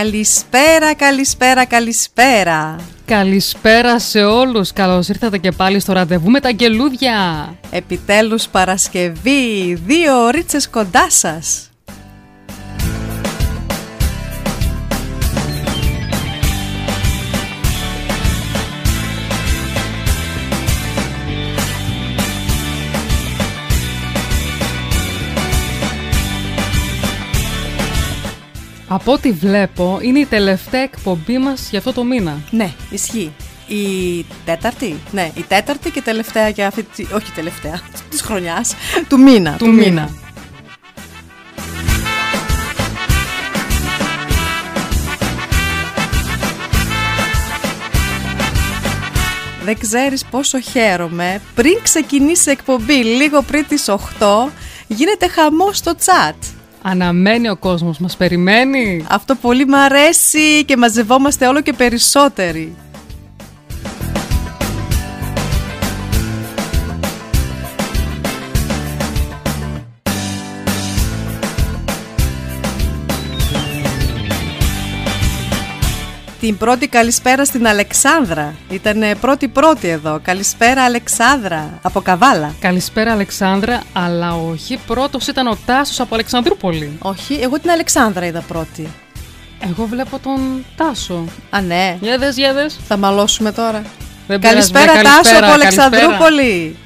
Καλησπέρα, καλησπέρα, καλησπέρα. Καλησπέρα σε όλους. Καλώς ήρθατε και πάλι στο ραντεβού με τα αγγελούδια. Επιτέλους Παρασκευή, δύο ωρίτσες κοντά σας. Από ό,τι βλέπω, είναι η τελευταία εκπομπή μας για αυτό το μήνα. Ναι, ισχύει. Η τέταρτη, ναι, η τέταρτη και τελευταία για αυτή τη, όχι τελευταία, της χρονιάς, του μήνα. Του μήνα. Δεν ξέρεις πόσο χαίρομαι. Πριν ξεκινήσει η εκπομπή, λίγο πριν τις 8, γίνεται χαμός στο chat. Αναμένει ο κόσμος, μας περιμένει. Αυτό πολύ μ' αρέσει και μαζευόμαστε όλο και περισσότεροι. Την πρώτη καλησπέρα στην Αλεξάνδρα. Ήταν πρώτη-πρώτη εδώ. Καλησπέρα Αλεξάνδρα από Καβάλα. Καλησπέρα Αλεξάνδρα, αλλά όχι. Πρώτος ήταν ο Τάσος από Αλεξανδρούπολη. Όχι, εγώ την Αλεξάνδρα είδα πρώτη. Εγώ βλέπω τον Τάσο. Α, ναι. Για δες, για δες. Θα μαλώσουμε τώρα. Δεν Καλησπέρα, πειράζει, Τάσο καλησπέρα, από καλησπέρα. Αλεξανδρούπολη.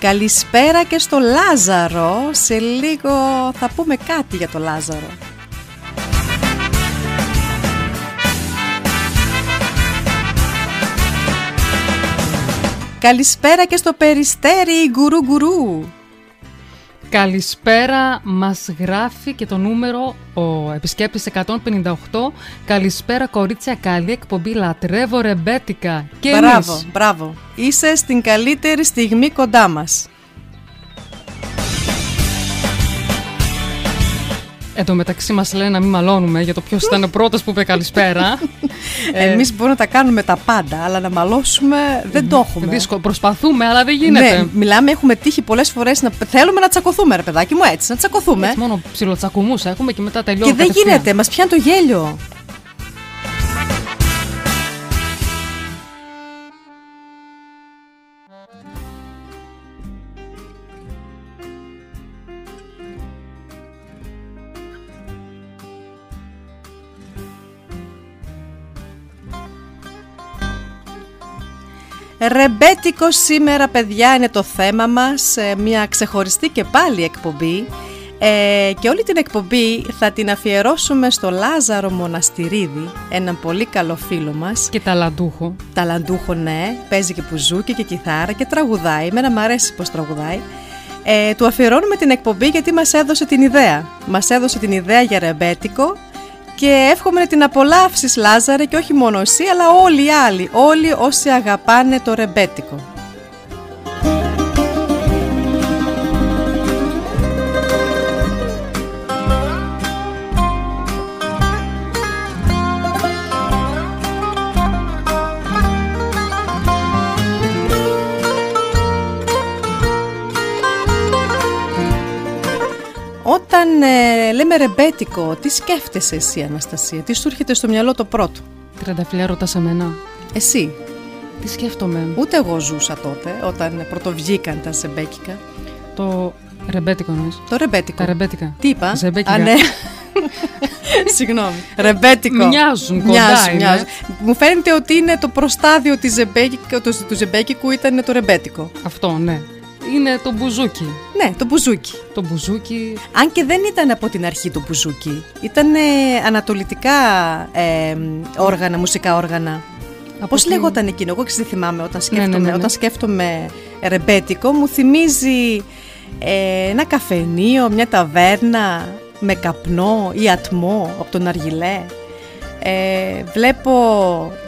Καλησπέρα και στο Λάζαρο. Σε λίγο θα πούμε κάτι για το Λάζαρο. Καλησπέρα και στο Περιστέρι Γκουρού Γκουρού. Καλησπέρα, μας γράφει και το νούμερο ο επισκέπτης 158. Καλησπέρα κορίτσια, καλή εκπομπή, λατρεύω ρεμπέτικα. Και μπράβο, εμείς. μπράβο. Είσαι στην καλύτερη στιγμή κοντά μας. Εν τω μεταξύ μας λένε να μην μαλώνουμε για το ποιος ήταν ο πρώτος που είπε καλησπέρα. Ε, Εμείς μπορούμε να τα κάνουμε τα πάντα, αλλά να μαλώσουμε δεν το έχουμε. Δύσκολο. Προσπαθούμε, αλλά δεν γίνεται. Ναι, μιλάμε, έχουμε τύχει πολλές φορές να θέλουμε να τσακωθούμε, ρε παιδάκι μου, έτσι, να τσακωθούμε. Έτσι, μόνο ψιλοτσακουμούς έχουμε και μετά τελειώνουμε. Και δεν κατευθείαν. γίνεται, μας πιάνει το γέλιο. Ρεμπέτικο σήμερα παιδιά είναι το θέμα μας, ε, μια ξεχωριστή και πάλι εκπομπή ε, και όλη την εκπομπή θα την αφιερώσουμε στο Λάζαρο Μοναστηρίδη, έναν πολύ καλό φίλο μας Και ταλαντούχο. ταλαντούχο ναι, παίζει και πουζούκι και κιθάρα και τραγουδάει, εμένα μου αρέσει πως τραγουδάει. Ε, του αφιερώνουμε την εκπομπή γιατί μας έδωσε την ιδέα. Μας έδωσε την ιδέα για ρεμπέτικο και εύχομαι να την απολαύσεις Λάζαρε και όχι μόνο εσύ αλλά όλοι οι άλλοι, όλοι όσοι αγαπάνε το ρεμπέτικο. Όταν ε, λέμε ρεμπέτικο, τι σκέφτεσαι εσύ Αναστασία, τι σου έρχεται στο μυαλό το πρώτο; Τριανταφυλιά ρωτάς σε μένα. Εσύ; Τι σκέφτομαι; Ούτε εγώ ζούσα τότε, όταν πρωτοβγήκαν τα ζεμπέκικα. Το ρεμπέτικο εννοείς; Το ρεμπέτικο. Τα ρεμπέτικα. Τι είπα; Ζεμπέκικα. Α, ναι. Συγγνώμη. Ρεμπέτικο. Μοιάζουν, κοντά Μοιάζουν, είναι. μοιάζουν. Μου φαίνεται ότι είναι το προστάδιο της ζεμπέκικ- του, του ζεμπέκικου ήταν το ρεμπέτικο. Αυτό, ναι. Είναι το μπουζούκι. Ναι, το μπουζούκι. Το μπουζούκι Αν και δεν ήταν από την αρχή το μπουζούκι. Ήταν ε, ανατολικά ε, όργανα, μουσικά όργανα. Από Πώς την- λέγονταν εκείνο, εγώ ξέρεις, δεν θυμάμαι όταν σκέφτομαι, ναι, ναι, ναι. όταν σκέφτομαι ρεμπέτικο μου θυμίζει ε, ένα καφενείο, μια ταβέρνα με καπνό ή ατμό από τον Αργιλέ. Ε, βλέπω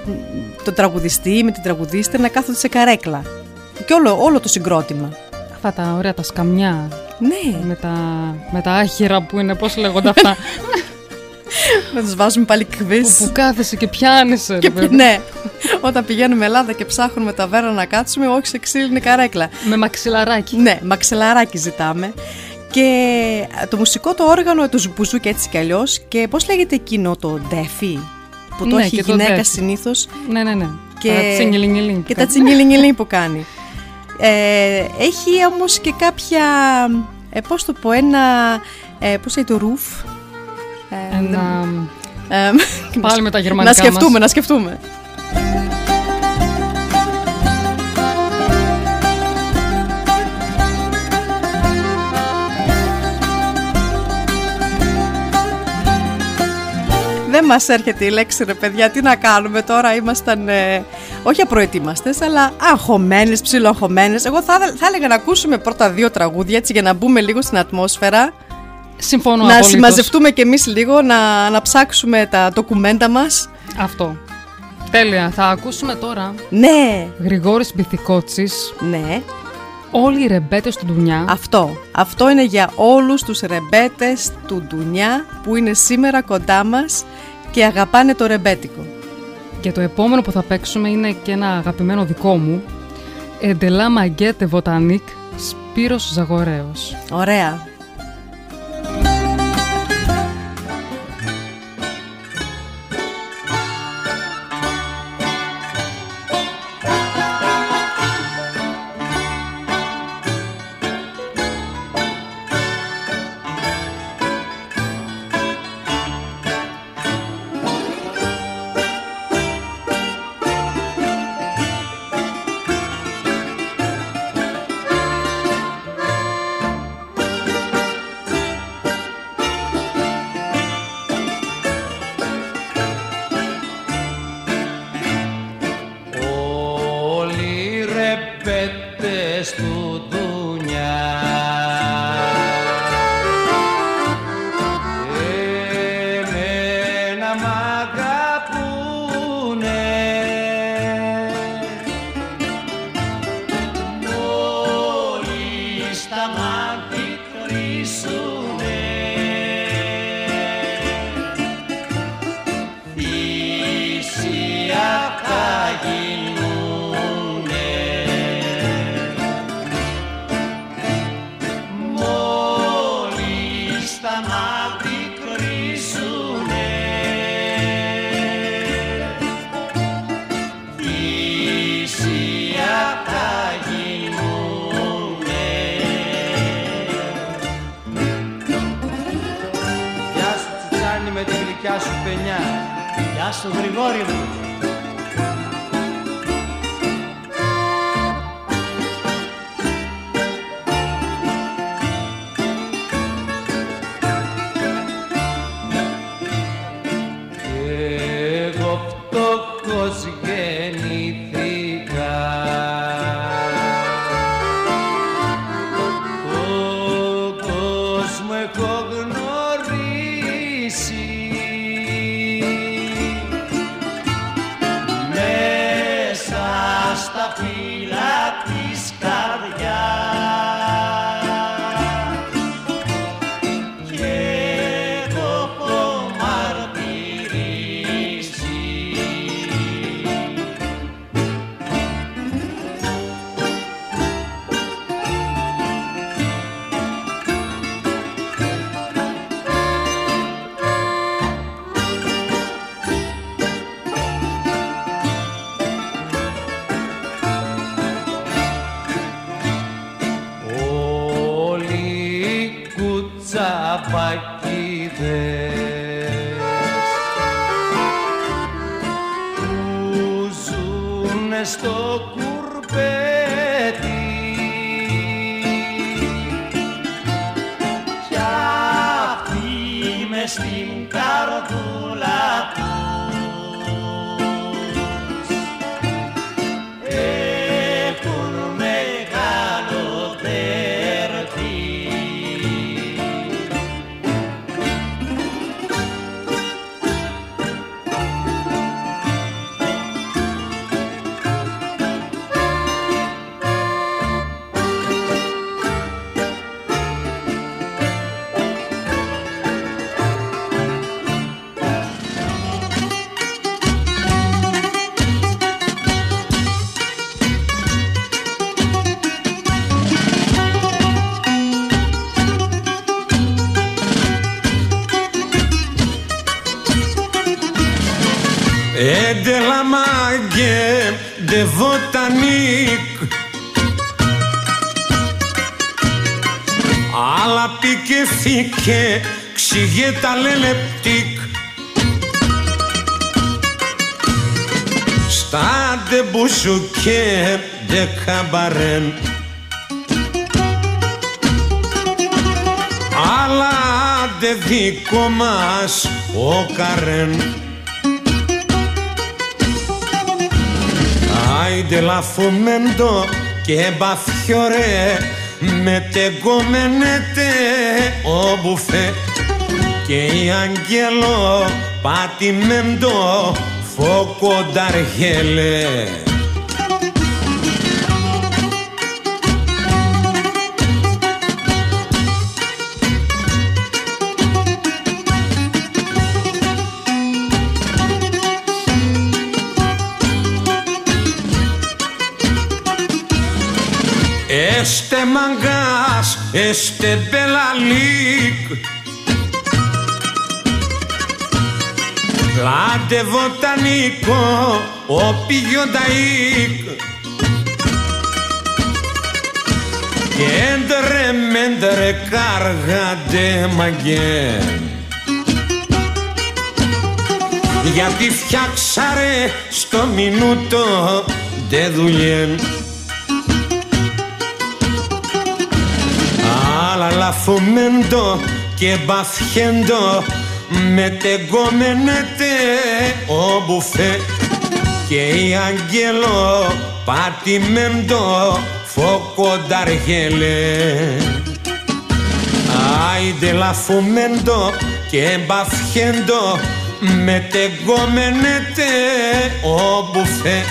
μ, τον τραγουδιστή με την τραγουδίστρια να κάθονται σε καρέκλα και όλο, όλο το συγκρότημα. Αυτά τα ωραία τα σκαμιά Ναι, με τα, με τα άχυρα που είναι, πώς λέγονται αυτά. να τους βάζουμε πάλι κβίς. που κάθεσαι και πιάνεσαι. Και, ρε παιδί. ναι, όταν πηγαίνουμε Ελλάδα και ψάχνουμε ταβέρνα να κάτσουμε, όχι σε ξύλινη καρέκλα. Με μαξιλαράκι. Ναι, μαξιλαράκι ζητάμε. Και το μουσικό το όργανο, το ζουμπουζούκι έτσι κι αλλιώς. Και πώς λέγεται εκείνο το ντέφι, που το Ναι, έχει η και το γυναίκα ντέφι. συνήθως. Ναι, ναι, ναι. Και- Τα τσινγιλινγιλίνγκ. Και τα τσιγκιλινγκιλίνγκ που κάνει. Ε, έχει όμως και κάποια. Ε, πώς το πω, ένα. Ε, πώς λέει το ρουφ. Ε, Ένα... ε, Πάλι με τα να γερμανικά σκεφτούμε, μας. να σκεφτούμε. Δεν μας έρχεται η λέξη ρε παιδιά, τι να κάνουμε τώρα, ήμασταν ε, όχι απροετοίμαστες, αλλά αγχωμένες, ψιλοαγχωμένες. Εγώ θα, θα έλεγα να ακούσουμε πρώτα δύο τραγούδια έτσι για να μπούμε λίγο στην ατμόσφαιρα, Συμφωνώ να απολύτως. συμμαζευτούμε κι εμείς λίγο, να, να ψάξουμε τα ντοκουμέντα μας. Αυτό. Τέλεια. Θα ακούσουμε τώρα Ναι, Γρηγόρης Μπιθικότσης, ναι, όλοι οι ρεμπέτες του Ντουνιά. αυτό. Αυτό είναι για όλους τους ρεμπέτες του Ντουνιά που είναι σήμερα κοντά μας και αγαπάνε το ρεμπέτικο. Και το επόμενο που θα παίξουμε είναι και ένα αγαπημένο δικό μου. Εντελά Μαγκέτε Βοτανίκ, Σπύρος Ζαγορέος. Ωραία. Πήκε φύκε ξηγέ τα λελεπτικ. Στα ντε μπουσουκέ ντε καμπαρέν. Αλλά ντε δικό μας ο καρέν. Άιντε λαφουμέντο και μπαφιωρέ με τεγκομενέτε ο μπουφέ και η αγγέλο πατημέντο φωκονταργέλε. Este mangás, este belalik Λάντε βοτανικό, ο πηγιονταίκ Κέντρε μέντρε κάργαντε μαγκέν Γιατί φτιάξαρε στο μινούτο ντε δουλειέν Αλλά λαφουμέντο και μπαφιέντο με τεγκομενέτε ο μπουφέ και η αγγέλο πατημέντο φωκονταργέλε. Άιντε λαφουμέντο και μπαφιέντο με τεγκομενέτε ο μπουφέ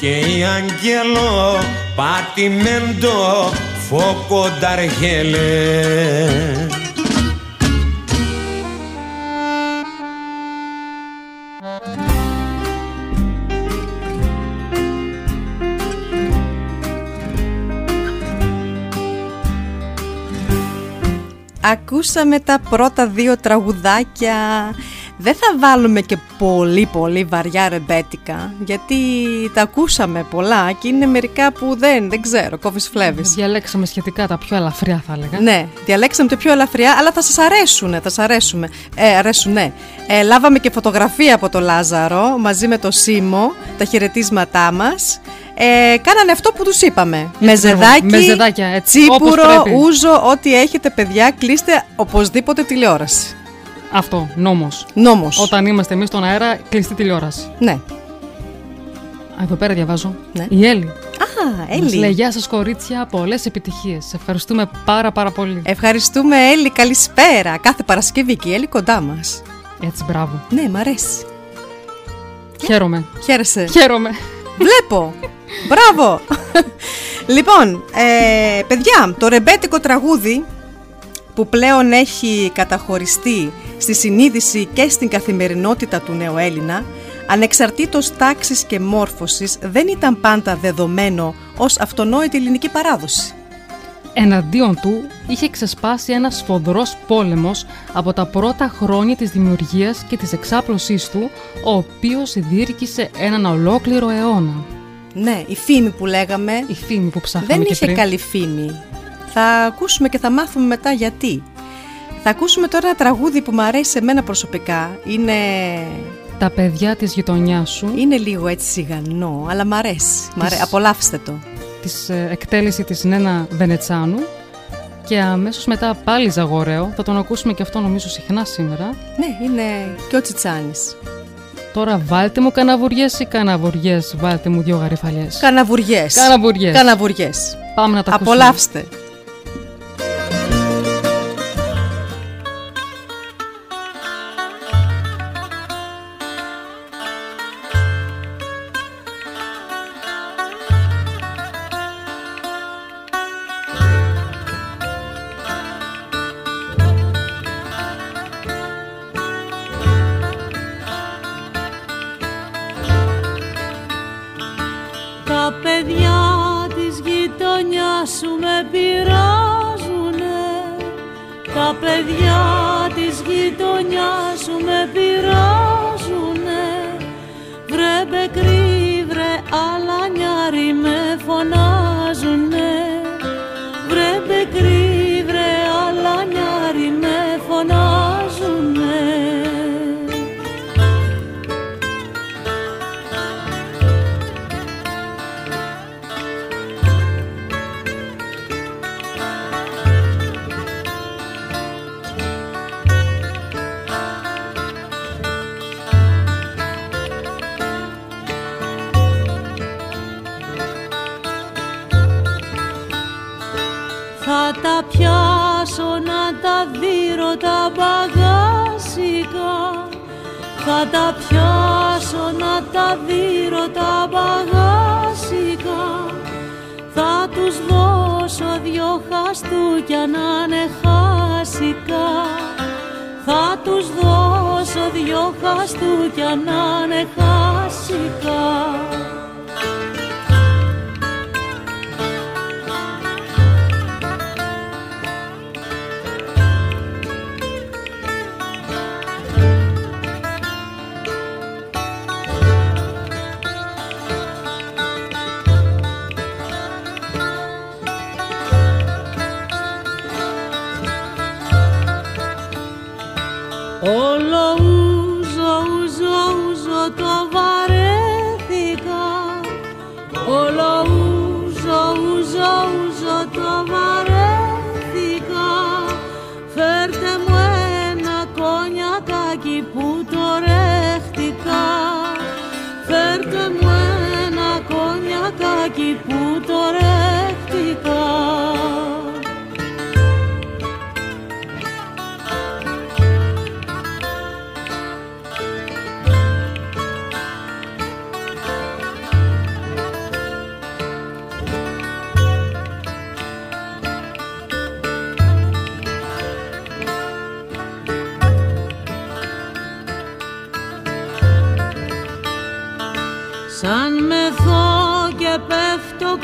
και η αγγέλο πατημέντο φωκονταργέλε. Ακούσαμε τα πρώτα δύο τραγουδάκια. Δεν θα βάλουμε και πολύ πολύ βαριά ρεμπέτικα, γιατί τα ακούσαμε πολλά και είναι μερικά που δεν, δεν ξέρω, κόβεις φλέβεις. Διαλέξαμε σχετικά τα πιο ελαφριά, θα έλεγα. Ναι, διαλέξαμε το πιο ελαφριά, αλλά θα σας αρέσουν, θα σας αρέσουμε. Ε, αρέσουν, ναι. Ε, λάβαμε και φωτογραφία από το Λάζαρο, μαζί με το Σίμω, τα χαιρετίσματά μας. Ε, κάνανε αυτό που τους είπαμε. Με ζεδάκι, με ζεδάκια, έτσι, όπως τσίπουρο, πρέπει. ούζο, ό,τι έχετε παιδιά, κλείστε οπωσδήποτε τηλεόραση. Αυτό, νόμος. Νόμος. Όταν είμαστε εμείς στον αέρα, κλειστή τηλεόραση. Ναι. Α, εδώ πέρα διαβάζω. Ναι. Η Έλλη. Α, Μας λέει Έλλη. γεια σας κορίτσια, πολλές επιτυχίες. Σε ευχαριστούμε πάρα πάρα πολύ. Ευχαριστούμε Έλλη, καλησπέρα. Κάθε Παρασκευή και η Έλλη κοντά μας. Έτσι, μπράβο. Ναι, μ' αρέσει. Χαίρομαι. Χαίρεσαι. Χαίρομαι. Βλέπω. Μπράβο. λοιπόν, ε, παιδιά, το ρεμπέτικο τραγούδι που πλέον έχει καταχωριστεί στη συνείδηση και στην καθημερινότητα του νέου Έλληνα, ανεξαρτήτως τάξης και μόρφωσης, δεν ήταν πάντα δεδομένο ως αυτονόητη ελληνική παράδοση. Εναντίον του είχε ξεσπάσει ένας σφοδρός πόλεμος από τα πρώτα χρόνια της δημιουργίας και της εξάπλωσής του, ο οποίος διήρκησε έναν ολόκληρο αιώνα. Ναι, η φήμη που λέγαμε Η φήμη που ψάχναμε δεν και είχε πριν. καλή φήμη. Θα ακούσουμε και θα μάθουμε μετά γιατί. Θα ακούσουμε τώρα ένα τραγούδι που μου αρέσει σε μένα προσωπικά. Είναι... Τα παιδιά της γειτονιάς σου. Είναι λίγο έτσι σιγανό, αλλά μ' αρέσει. Μ αρέ... Απολαύστε το. Της ε, εκτέλεση της Νένα Βενετσάνου. Και αμέσως μετά πάλι Ζαγορέο. Θα τον ακούσουμε και αυτό νομίζω συχνά σήμερα. Ναι, είναι και ο Τσιτσάνης. Τώρα βάλτε μου καναβουριές ή καναβουριές, βάλτε μου δύο γαριφαλιές. Καναβουριές. Καναβουριές. Καναβουριές. Πάμε να τα ακούσουμε. Απολαύστε.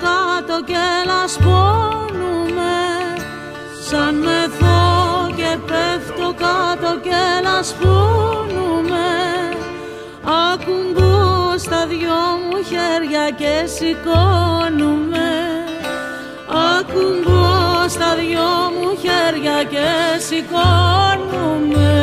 Κάτω και λασπώνουμε. Σαν μεθώ και πέφτω κάτω και λασπώνουμε. Ακουμπώ στα δυο μου χέρια και σηκώνουμε. Ακουμπώ στα δυο μου χέρια και σηκώνουμε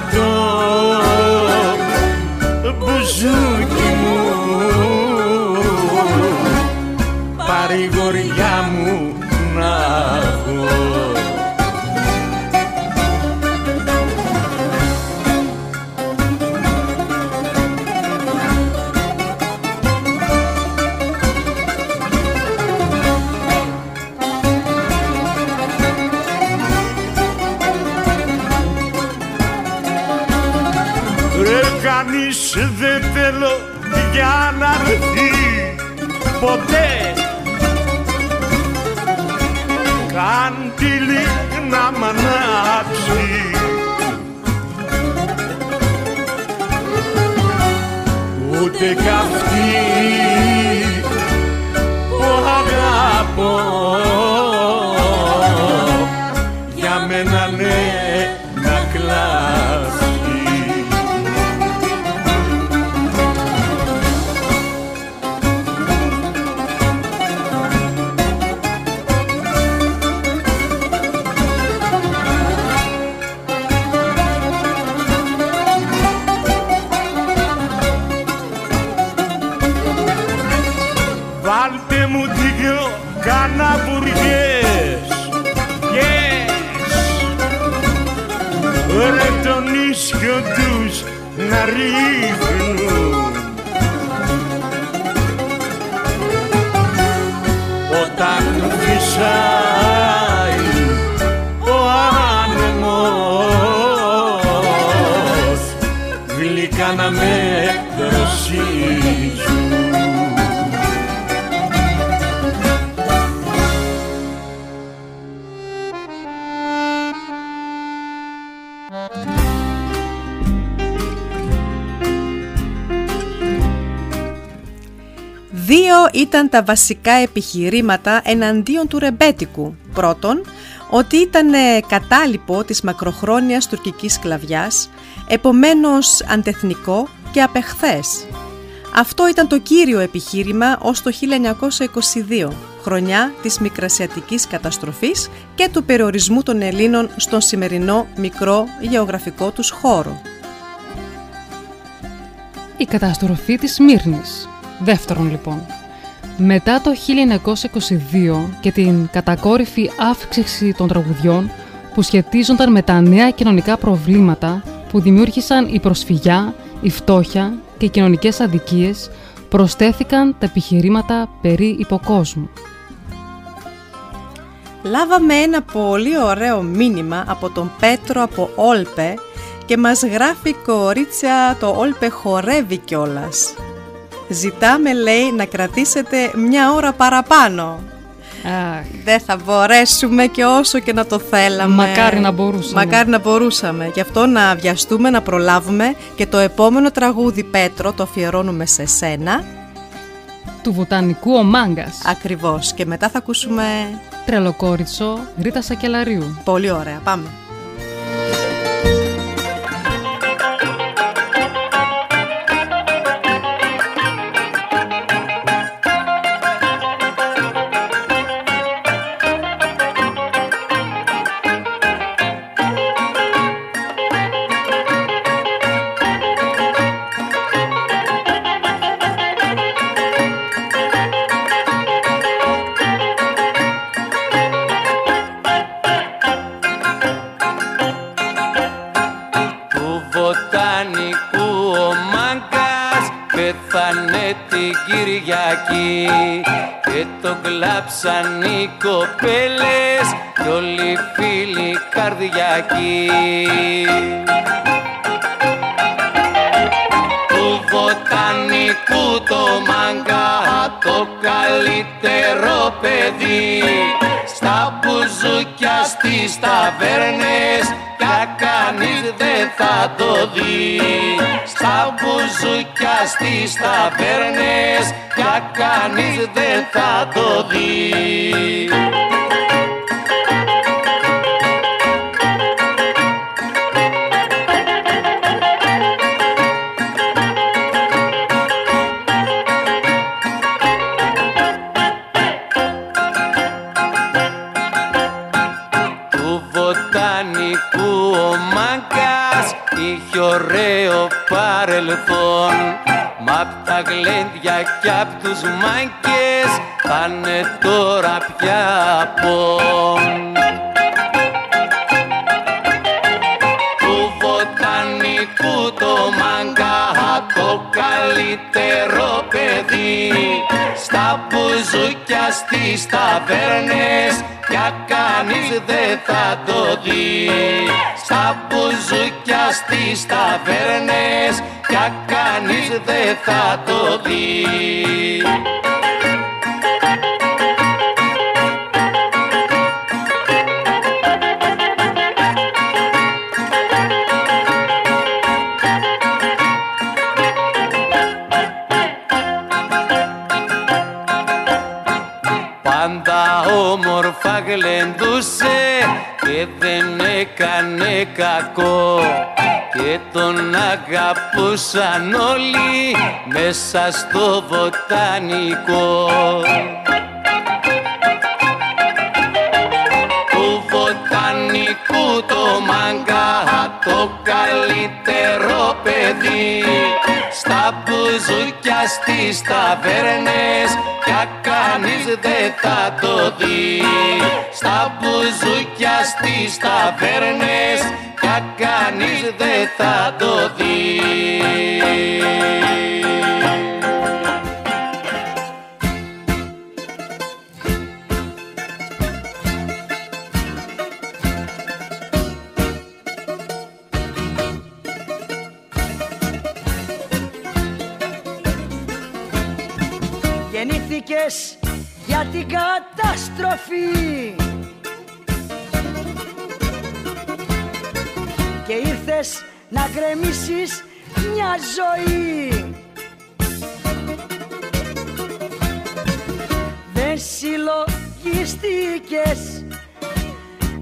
δίπλα το μπουζούκι μου παρηγοριά μου να έχω θέλω για να έρθει ποτέ. Καν τη να μ' ανάψει. Ούτε κι αυτή να ήταν τα βασικά επιχειρήματα εναντίον του ρεμπέτικου. Πρώτον, ότι ήταν ε, κατάλοιπο της μακροχρόνιας τουρκικής σκλαβιάς, επομένως αντεθνικό και απεχθές. Αυτό ήταν το κύριο επιχείρημα ως το 1922, χρονιά της μικρασιατικής καταστροφής και του περιορισμού των Ελλήνων στον σημερινό μικρό γεωγραφικό τους χώρο. Η καταστροφή της Μύρνης. Δεύτερον λοιπόν. Μετά το 1922 και την κατακόρυφη αύξηση των τραγουδιών που σχετίζονταν με τα νέα κοινωνικά προβλήματα που δημιούργησαν η προσφυγιά, η φτώχεια και οι κοινωνικές αδικίες, προσθέθηκαν τα επιχειρήματα περί υποκόσμου. Λάβαμε ένα πολύ ωραίο μήνυμα από τον Πέτρο από Όλπε και μας γράφει η κορίτσια το Όλπε χορεύει κιόλας. Ζητάμε λέει να κρατήσετε μια ώρα παραπάνω. Αχ, Δεν θα μπορέσουμε και όσο και να το θέλαμε. Μακάρι να μπορούσαμε. Μακάρι να μπορούσαμε. Γι' αυτό να βιαστούμε, να προλάβουμε και το επόμενο τραγούδι Πέτρο το αφιερώνουμε σε σένα. του βοτανικού ο Μάγκας, Ακριβώς. Και μετά θα ακούσουμε τρελοκόριτσο Ρίτα Σακελαρίου. πολύ ωραία. Πάμε. Κυριακή και το κλάψαν οι κοπέλες κι όλοι οι φίλοι καρδιακοί. Του βοτανικού το μάγκα το καλύτερο παιδί στα μπουζούκια στις ταβέρνες κι κανείς δεν θα το δει. Στα μπουζούκια στις ταβέρνες κι κανείς δεν θα το δει ωραίο παρελθόν. Μα απ' τα γλέντια κι απ' τους μάγκες πάνε τώρα πια πόν. Του βοτανικού το μάγκα το καλύτερο στις ταβέρνες Πια κανείς δεν θα το δει. Στα μπουζούκια στις ταβέρνες Πια κανείς δεν θα το δει όμορφα γλεντούσε και δεν έκανε κακό και τον αγαπούσαν όλοι μέσα στο βοτανικό. Βοτανικού το μάγκα το καλύτερο παιδί. Στα μπουζούκια στις ταβέρνες πια κανείς δεν θα το δει. Στα μπουζούκια στις ταβέρνες πια κανείς δεν θα το δει Γεννήθηκες για την καταστροφή. Και ήρθες να γκρεμίσεις μια ζωή. Δεν συλλογιστήκες.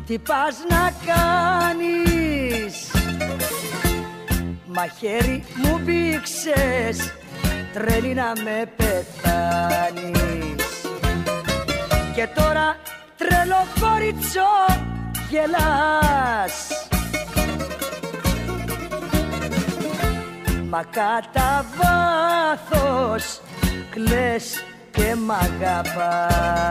Τι πας να κάνεις; Μαχαίρι μου μπήξες τρέλη να με πεθάνεις. Και τώρα τρελό κοριτσό γελάς. Μα κατά βάθος κλαις και μ' αγαπάς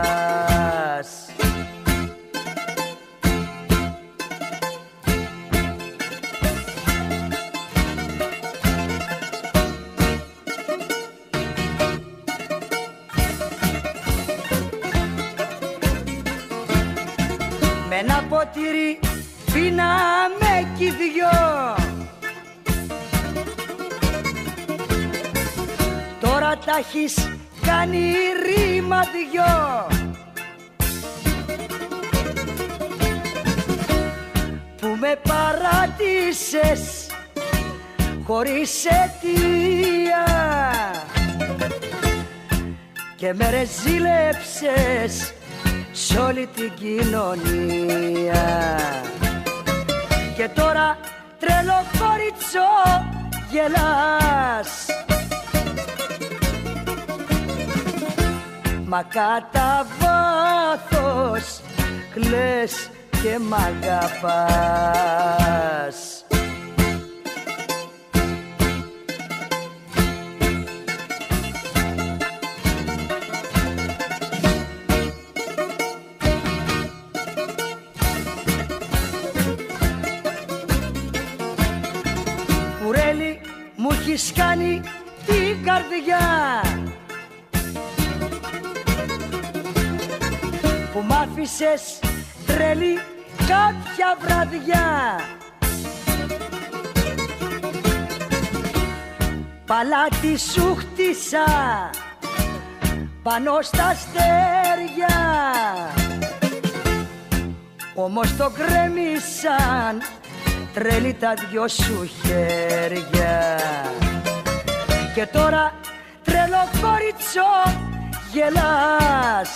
ένα ποτήρι πίναμε κι οι δυο. Τώρα τα έχεις κάνει ρήμα δυο. Που με παράτησες χωρίς αιτία. Και με ρεζίλεψες σ' όλη την κοινωνία. Και τώρα τρελό κοριτσό γελάς. Μα κατά βάθος κλαις και μ' αγαπάς έχεις κάνει την καρδιά. Που μ' άφησες τρελή κάποια βραδιά. Παλάτι σου χτίσα πάνω στα αστέρια. Όμως το γκρέμισαν τρελή τα δυο σου χέρια και τώρα τρελό κοριτσό γελάς.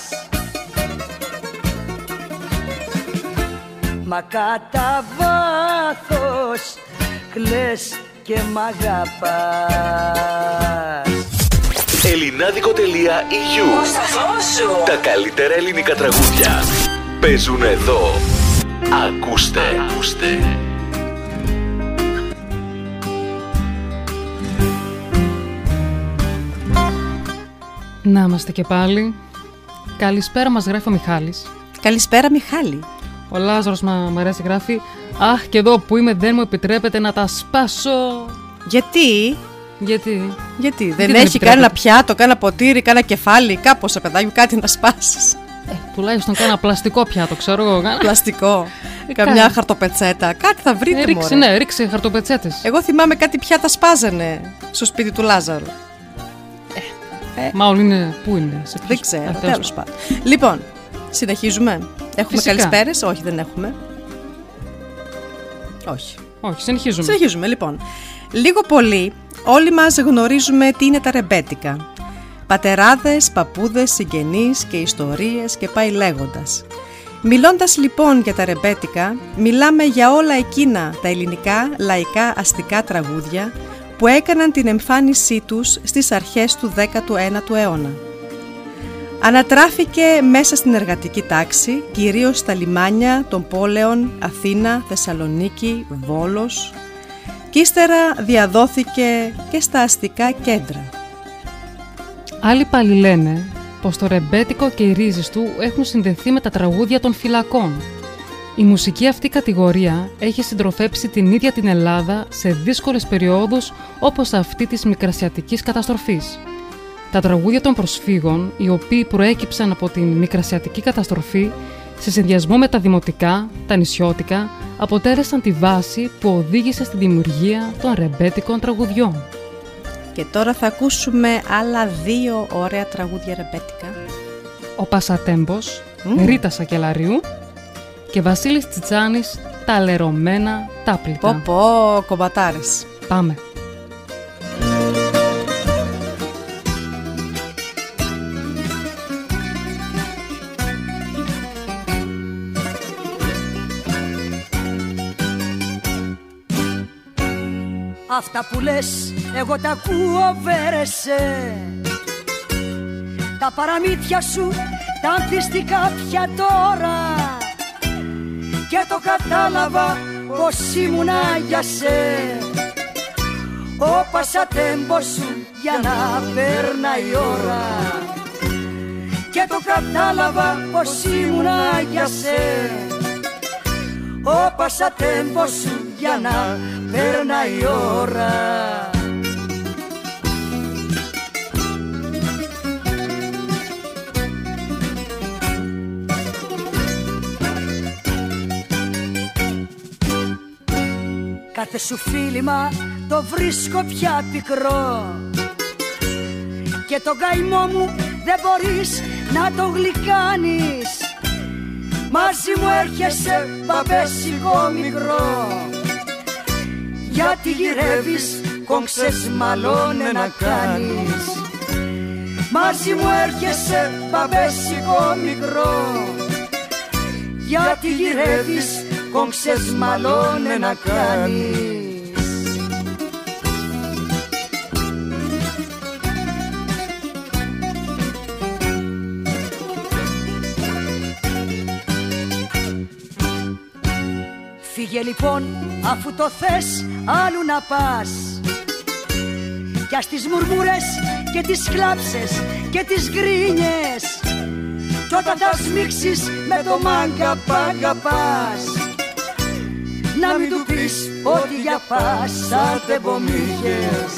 Μα κατά βάθος κλαις και μ' αγαπάς. Ελληνάδικο.eu Τα καλύτερα ελληνικά τραγούδια Παίζουν εδώ. Ακούστε. Ακούστε Να είμαστε και πάλι. Καλησπέρα μας γράφει ο Μιχάλης. Καλησπέρα Μιχάλη. Ο Λάζαρος μα, μ' αρέσει γράφει Αχ και εδώ που είμαι δεν μου επιτρέπεται να τα σπάσω Γιατί; Γιατί; Γιατί; Δεν δεν έχει επιτρέπεται; κανένα πιάτο, κανένα ποτήρι, κανένα κεφάλι, κάπως σε παιδάκι μου κάτι να σπάσεις. Τουλάχιστον κάνα πλαστικό πιάτο, ξέρω εγώ. κάνα- Πλαστικό. Καμιά κάνει. χαρτοπετσέτα. Κάτι θα βρείτε. Ε, ρίξε, μωρέ. ναι, ρίξε χαρτοπετσέτες. Εγώ θυμάμαι κάτι πιάτα σπάζανε στο σπίτι του Λάζαρου. Μα όλοι είναι. Πού είναι, σε Δεν ποιος- ξέρω, Ε, τέλος τέλος πάντων. Λοιπόν, συνεχίζουμε. Έχουμε Φυσικά. καλησπέρες. Όχι, δεν έχουμε. Όχι. Όχι, συνεχίζουμε. Συνεχίζουμε, λοιπόν. Λίγο πολύ, όλοι μας γνωρίζουμε τι είναι τα ρεμπέτικα. Πατεράδες, παππούδες, συγγενείς και ιστορίες και πάει λέγοντας. Μιλώντας λοιπόν για τα ρεμπέτικα, μιλάμε για όλα εκείνα τα ελληνικά λαϊκά αστικά τραγούδια που έκαναν την εμφάνισή τους στις αρχές του 19ου αιώνα. Ανατράφηκε μέσα στην εργατική τάξη, κυρίως στα λιμάνια των πόλεων Αθήνα, Θεσσαλονίκη, Βόλος και ύστερα διαδόθηκε και στα αστικά κέντρα. Άλλοι πάλι λένε πως το ρεμπέτικο και οι ρίζες του έχουν συνδεθεί με τα τραγούδια των φυλακών. Η μουσική αυτή κατηγορία έχει συντροφέψει την ίδια την Ελλάδα σε δύσκολες περιόδους όπως αυτή της μικρασιατικής καταστροφής. Τα τραγούδια των προσφύγων, οι οποίοι προέκυψαν από την μικρασιατική καταστροφή, σε συνδυασμό με τα δημοτικά, τα νησιώτικα, αποτέλεσαν τη βάση που οδήγησε στη δημιουργία των ρεμπέτικων τραγουδιών. Και τώρα θα ακούσουμε άλλα δύο ωραία τραγούδια ρεμπέτικα. ο Πασατέμπος, Μμμ. Ρίτα Σακελαρίου και Βασίλης Τσιτσάνης τα λερωμένα τάπλητα. Πω πω, κομματάρες. Πάμε. Αυτά που λες εγώ τα ακούω βέρεσαι Τα παραμύθια σου τα ανθιστικά πια τώρα Και το κατάλαβα πως ήμουνα για σε Ο πασατέμπος σου για να περνάει η ώρα. Και το κατάλαβα πως ήμουνα για σε ο πασατέμπος σου για να περνάει η ώρα Κάθε σου φίλημα το βρίσκω πια πικρό. Και το καημό μου δεν μπορείς να το γλυκάνεις. Μαζί μου έρχεσαι μπαμπέσικο μικρό. Γιατί γυρεύεις κόμξες μαλώνε να κάνεις. Μαζί μου έρχεσαι μπαμπέσικο μικρό. Γιατί γυρεύεις κόμξες μαλώνε να κάνεις. Φύγε λοιπόν αφού το θες άλλου να πας. Κι ας τις μουρμούρες και τις κλάψες και τις γκρίνιες. Κι όταν θα σμίξεις με το μάγκα π' αγαπάς Να μην του πεις ότι για πάσα τεμπομίγες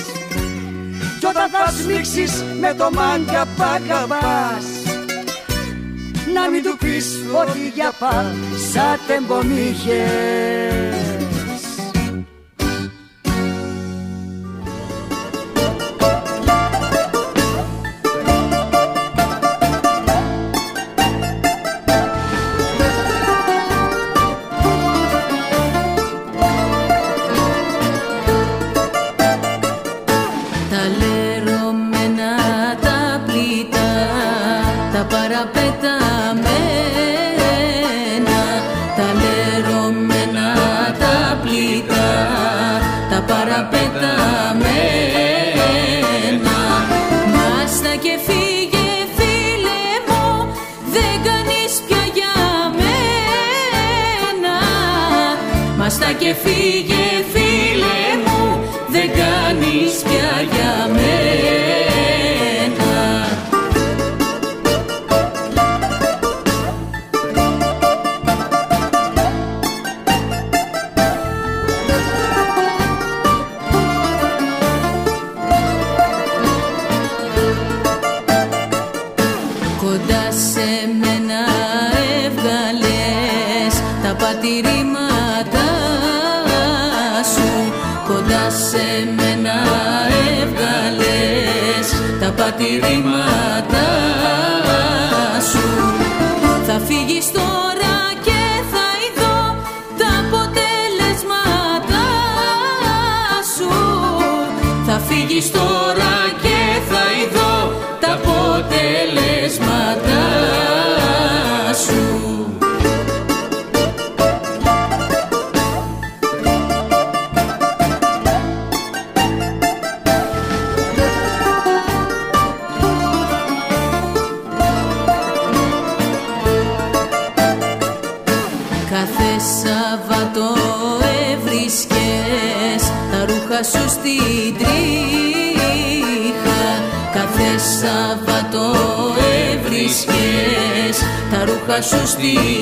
Κι όταν θα σμίξεις με το μάγκα π' αγαπάς. Να μην του πεις ότι για πάσα τεμπομίγες και φύγε τα ρούχα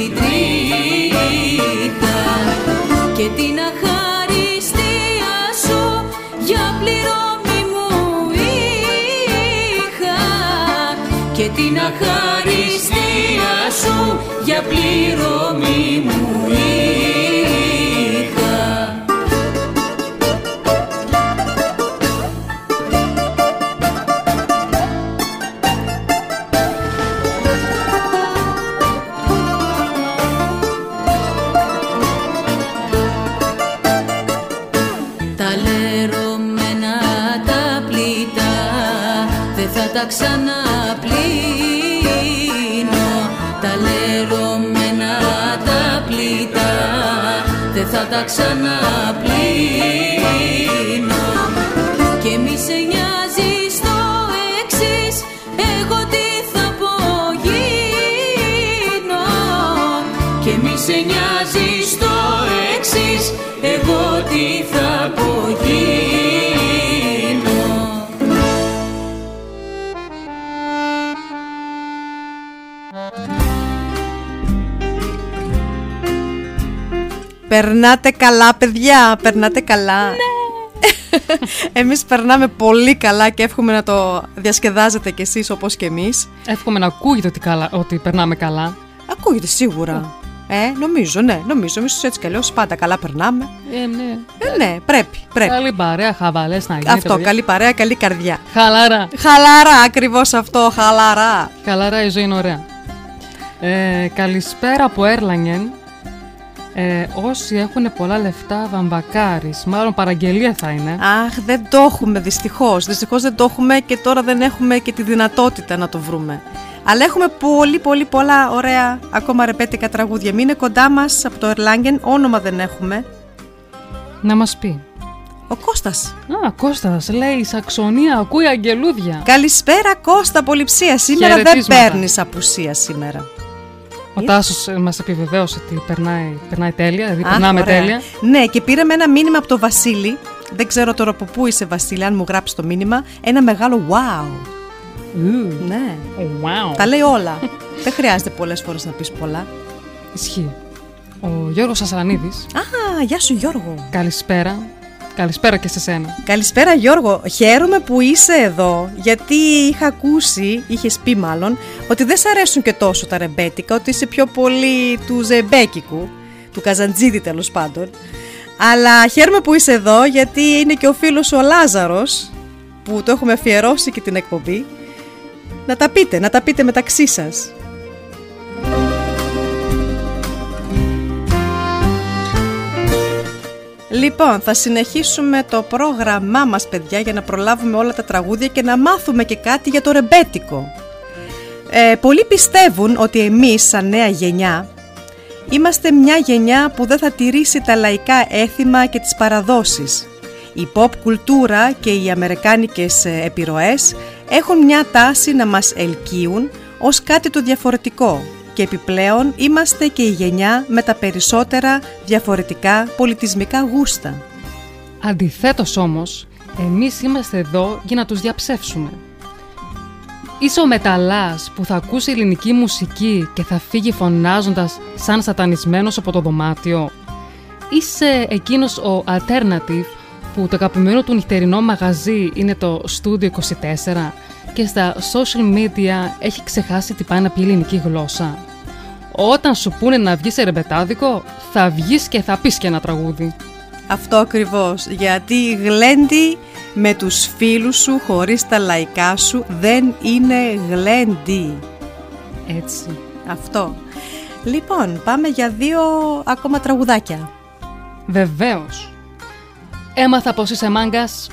τα ξαναπλύνω. Τα λερωμένα τα πλήτα δεν θα τα ξαναπλύνω Περνάτε καλά, παιδιά. Περνάτε καλά. Ναι. εμείς περνάμε πολύ καλά και εύχομαι να το διασκεδάζετε κι εσείς όπως και εμείς. Εύχομαι να ακούγεται ότι, καλά, ότι περνάμε καλά. Ακούγεται σίγουρα. Ε, νομίζω, ναι, νομίζω. Εμείς έτσι κι αλλιώς πάντα καλά περνάμε. Ε, ναι. Ε, ναι, πρέπει, πρέπει. Καλή παρέα, χαβαλές να γίνεται. Αυτό, παιδιά. καλή παρέα, καλή καρδιά. Χαλαρά. Χαλαρά, ακριβώς αυτό, χαλαρά. Χαλαρά η ζωή είναι ωραία. Ε, καλησπέρα από Έρλαγγεν. Ε, όσοι έχουν πολλά λεφτά βαμβακάρης, μάλλον παραγγελία θα είναι. Αχ, δεν το έχουμε δυστυχώς. Δυστυχώς δεν το έχουμε και τώρα δεν έχουμε και τη δυνατότητα να το βρούμε. Αλλά έχουμε πολύ πολύ πολλά ωραία ακόμα ρεπέτικα τραγούδια. Μείνε κοντά μας από το Ερλάγγεν, όνομα δεν έχουμε. Να μας πει. Ο Κώστας. Α, Κώστας, λέει η Σαξονία, ακούει αγγελούδια. Καλησπέρα Κώστα, πολυψία. Σήμερα δεν Χαιρετίσματα. παίρνεις απουσία σήμερα. Ο Τάσος ε, μας επιβεβαίωσε ότι περνάει, περνάει τέλεια, δηλαδή Αχ, περνάμε ωραία. τέλεια. Ναι, και πήραμε ένα μήνυμα από το Βασίλη. Δεν ξέρω τώρα από πού είσαι, Βασίλη, αν μου γράψεις το μήνυμα. Ένα μεγάλο wow. Ναι. Wow. Τα λέει όλα. Δεν χρειάζεται πολλές φορές να πεις πολλά. Ισχύει. Ο Γιώργος Ασαλανίδης. Α, γεια σου Γιώργο. Καλησπέρα. Καλησπέρα και σε σένα. Καλησπέρα Γιώργο. Χαίρομαι που είσαι εδώ, γιατί είχα ακούσει, είχες πει μάλλον, ότι δεν σ' αρέσουν και τόσο τα ρεμπέτικα, ότι είσαι πιο πολύ του ζεμπέκικου, του καζαντζίδι τέλος πάντων. Αλλά χαίρομαι που είσαι εδώ, γιατί είναι και ο φίλος ο Λάζαρος, που το έχουμε αφιερώσει και την εκπομπή. Να τα πείτε, να τα πείτε μεταξύ σας. Λοιπόν, θα συνεχίσουμε το πρόγραμμά μας, παιδιά, για να προλάβουμε όλα τα τραγούδια και να μάθουμε και κάτι για το ρεμπέτικο. Ε, πολλοί πιστεύουν ότι εμείς, σαν νέα γενιά, είμαστε μια γενιά που δεν θα τηρήσει τα λαϊκά έθιμα και τις παραδόσεις. Η pop κουλτούρα και οι αμερικάνικες ε, επιρροές έχουν μια τάση να μας ελκύουν ως κάτι το διαφορετικό και επιπλέον είμαστε και η γενιά με τα περισσότερα διαφορετικά πολιτισμικά γούστα. Αντιθέτως όμως, εμείς είμαστε εδώ για να τους διαψεύσουμε. Είσαι ο μεταλλάς που θα ακούσει ελληνική μουσική και θα φύγει φωνάζοντας σαν σατανισμένος από το δωμάτιο; Είσαι εκείνος ο alternative που το αγαπημένο του νυχτερινό μαγαζί είναι το Studio 24 και στα social media έχει ξεχάσει τι πάει να πει ελληνική γλώσσα. Όταν σου πούνε να βγεις σε ρεμπετάδικο, θα βγεις και θα πεις και ένα τραγούδι. Αυτό ακριβώς. Γιατί γλέντι με τους φίλους σου χωρίς τα λαϊκά σου δεν είναι γλέντι. Έτσι. Αυτό. Λοιπόν, πάμε για δύο ακόμα τραγουδάκια. Βεβαίως. Έμαθα πως είσαι μάγκας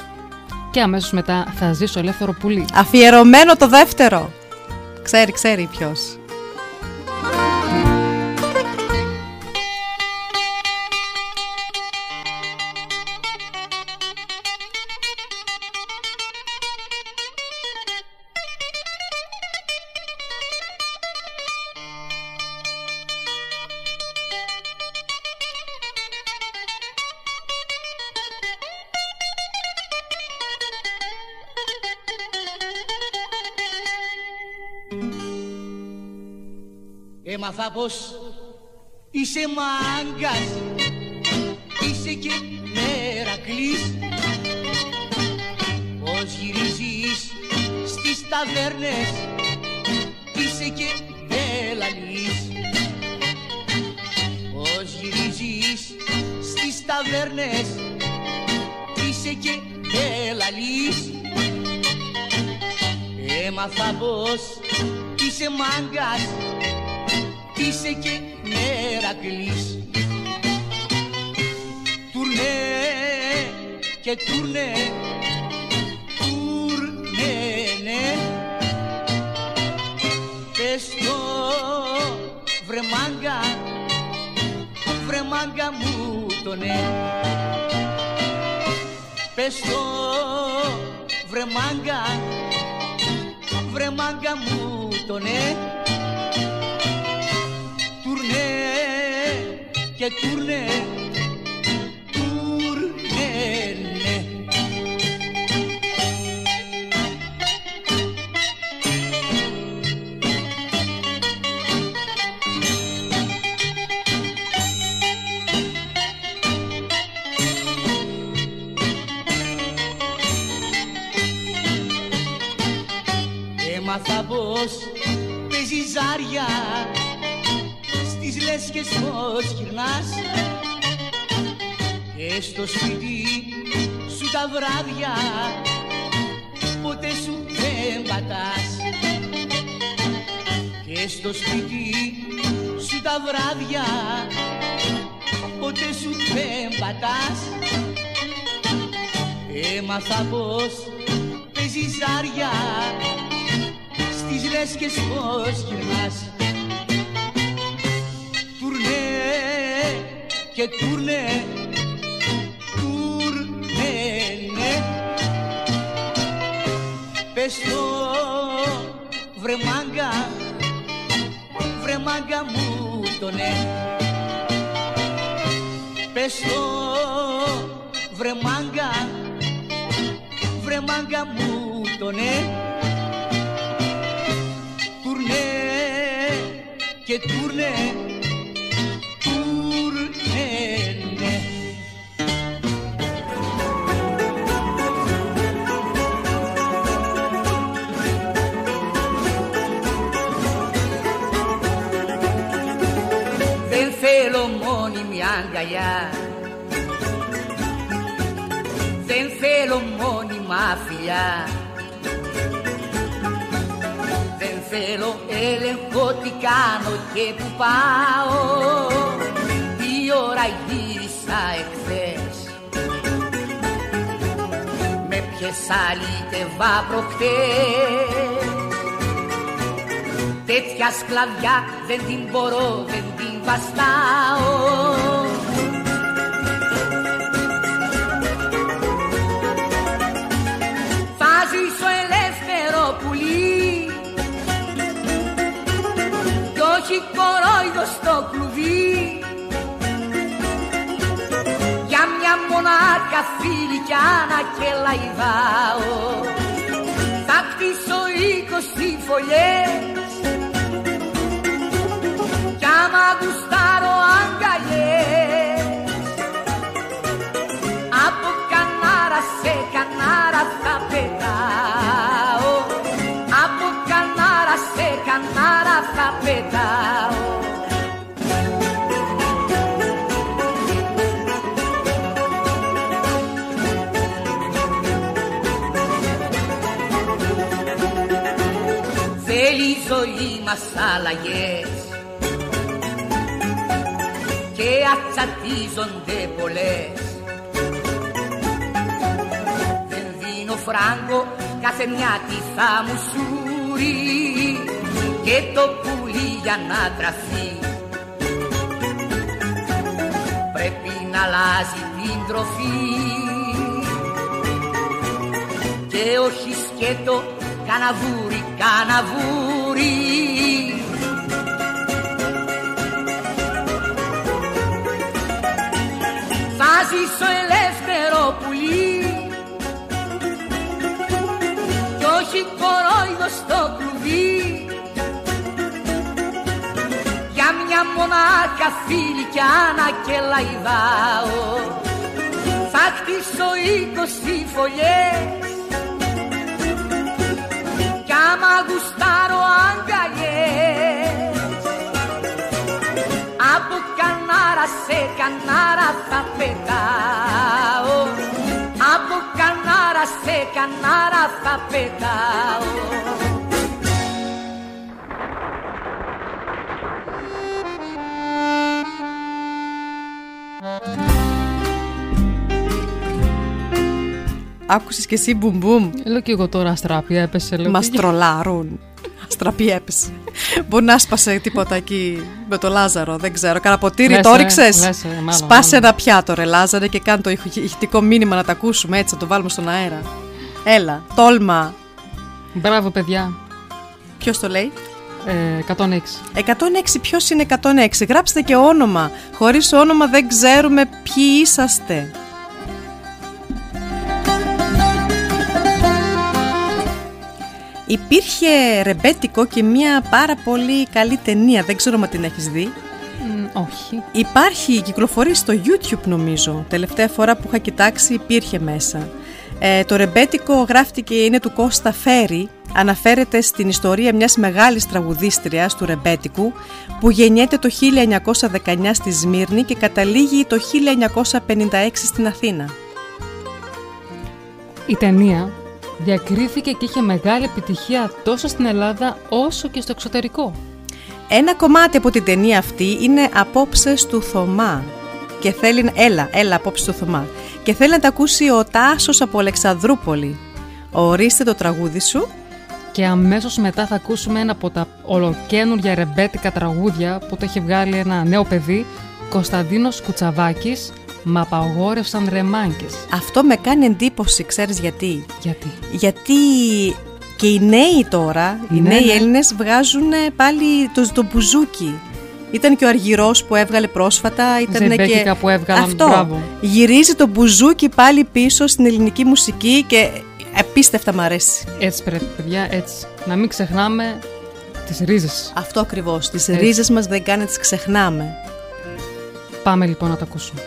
και αμέσως μετά θα ζήσω ελεύθερο πουλί. Αφιερωμένο το δεύτερο. Ξέρει, ξέρει ποιος. Έμαθα πως είσαι μάγκας Είσαι και μερακλής. Πως γυρίζεις στις ταβέρνες Είσαι και μελαλής Πως γυρίζεις στις ταβέρνες Είσαι και μελαλής Έμαθα πως είσαι μάγκας είσαι και μερακλής. Τουρνέ και τουρνέ, τουρνέ, ναι Πες το βρε μάγκα, βρε μάγκα μου το ναι. Πες το βρε μάγκα, βρε μάγκα μου το ναι και τουρνέ, τουρνέ, ναι. Έμαθα πως παίζει ζάρια λες και πως γυρνάς και στο σπίτι σου τα βράδια ποτέ σου δεν πατάς. Και στο σπίτι σου τα βράδια ποτέ σου δεν πατάς. Έμαθα πως παίζεις ζάρια στις λέσχες πως γυρνάς και τουρνέ, τουρνέ, ναι. Πες το βρε μάγκα, βρε μάγκα μου το ναι. Πες το βρε μάγκα, βρε μάγκα μου το ναι. Αγκαλιά Δεν θέλω μόνιμα φιλιά Δεν θέλω έλεγχο τι κάνω και που πάω Τι ώρα γύρισα εχθές Με ποιες αλήτευα προχτές Τέτοια σκλαβιά δεν την μπορώ, δεν την βαστάω κι όχι κορόιδο στο κλουβί. Για μια μονάχα να και λαϊδάω. Θα χτίσω είκοσι φωλιές. Κι άμα γουστάρω αγκαλιές. Από κανάρα σε κανάρα θα πετάω Θέλει η ζωή μας αλλαγές και ατσατίζονται πολλές. Δεν δίνω φράγκο κάθε μια θα μου σούρει και το που για να τραφεί. Πρέπει να αλλάζει την τροφή. Και όχι σκέτο καναβούρι, καναβούρι. Θα ζήσω ελεύθερο πουλί. Κι όχι κορόιδο στο κλουβί μονάχα φίλη κι άνα και λαϊδάω θα χτίσω είκοσι φωλιές. Κι άμα γουστάρω αγκαλιές. Από κανάρα σε κανάρα θα πετάω. Από κανάρα σε κανάρα θα πετάω Άκουσες και εσύ μπουμ μπουμ. Λέω και εγώ τώρα αστράπη έπεσε. Λέω, Μας τρολάρουν. Αστραπή έπεσε. Μπορεί να σπάσε τίποτα εκεί με το Λάζαρο, δεν ξέρω. Κάνα ποτήρι Λες, το ε, ρίξες. λες, ε, μάλλον, Σπάσε μάλλον. ένα πιάτο ρε Λάζαρε και κάνει το ηχο- ηχητικό μήνυμα να τα ακούσουμε έτσι, να το βάλουμε στον αέρα. Έλα, τόλμα. Μπράβο, παιδιά. Ποιος το λέει; Ε, 106. 106, ποιος είναι 106, γράψτε και όνομα. Χωρίς όνομα δεν ξέρουμε ποιοι είσαστε. Υπήρχε ρεμπέτικο και μια πάρα πολύ καλή ταινία, δεν ξέρω αν την έχεις δει. όχι. Υπάρχει, κυκλοφορεί στο YouTube νομίζω. Τελευταία φορά που είχα κοιτάξει υπήρχε μέσα. Ε, το ρεμπέτικο γράφτηκε είναι του Κώστα Φέρη. Αναφέρεται στην ιστορία μιας μεγάλης τραγουδίστριας του ρεμπέτικου που γεννιέται το 1919 στη Σμύρνη και καταλήγει το 1956 στην Αθήνα. Η ταινία διακρίθηκε και είχε μεγάλη επιτυχία τόσο στην Ελλάδα όσο και στο εξωτερικό. Ένα κομμάτι από την ταινία αυτή είναι «Απόψες του Θωμά» και θέλει, να- έλα, έλα απόψες του Θωμά και θέλει να τα ακούσει ο Τάσος από Αλεξανδρούπολη. Ορίστε το τραγούδι σου. Και αμέσως μετά θα ακούσουμε ένα από τα ολοκένουργια ρεμπέτικα τραγούδια που το έχει βγάλει ένα νέο παιδί, Κωνσταντίνος Κουτσαβάκης, «Μ' απαγόρευσαν ρεμάγκες». Αυτό με κάνει εντύπωση, ξέρεις γιατί; Γιατί; Γιατί και οι νέοι τώρα, οι Ναι, νέοι ναι. Έλληνες βγάζουν πάλι το, το μπουζούκι. Ήταν και ο Αργυρός που έβγαλε πρόσφατα. Ήταν και... Ζεμπέκικα που έβγαλαν, Αυτό. μπράβο. Γυρίζει το μπουζούκι πάλι πίσω στην ελληνική μουσική και απίστευτα μ' αρέσει. Έτσι πρέπει, παιδιά, έτσι. Να μην ξεχνάμε τις ρίζες. Αυτό ακριβώς. Τις Έτσι. ρίζες μας δεν κάνει να τις ξεχνάμε. Πάμε λοιπόν να τα ακούσουμε.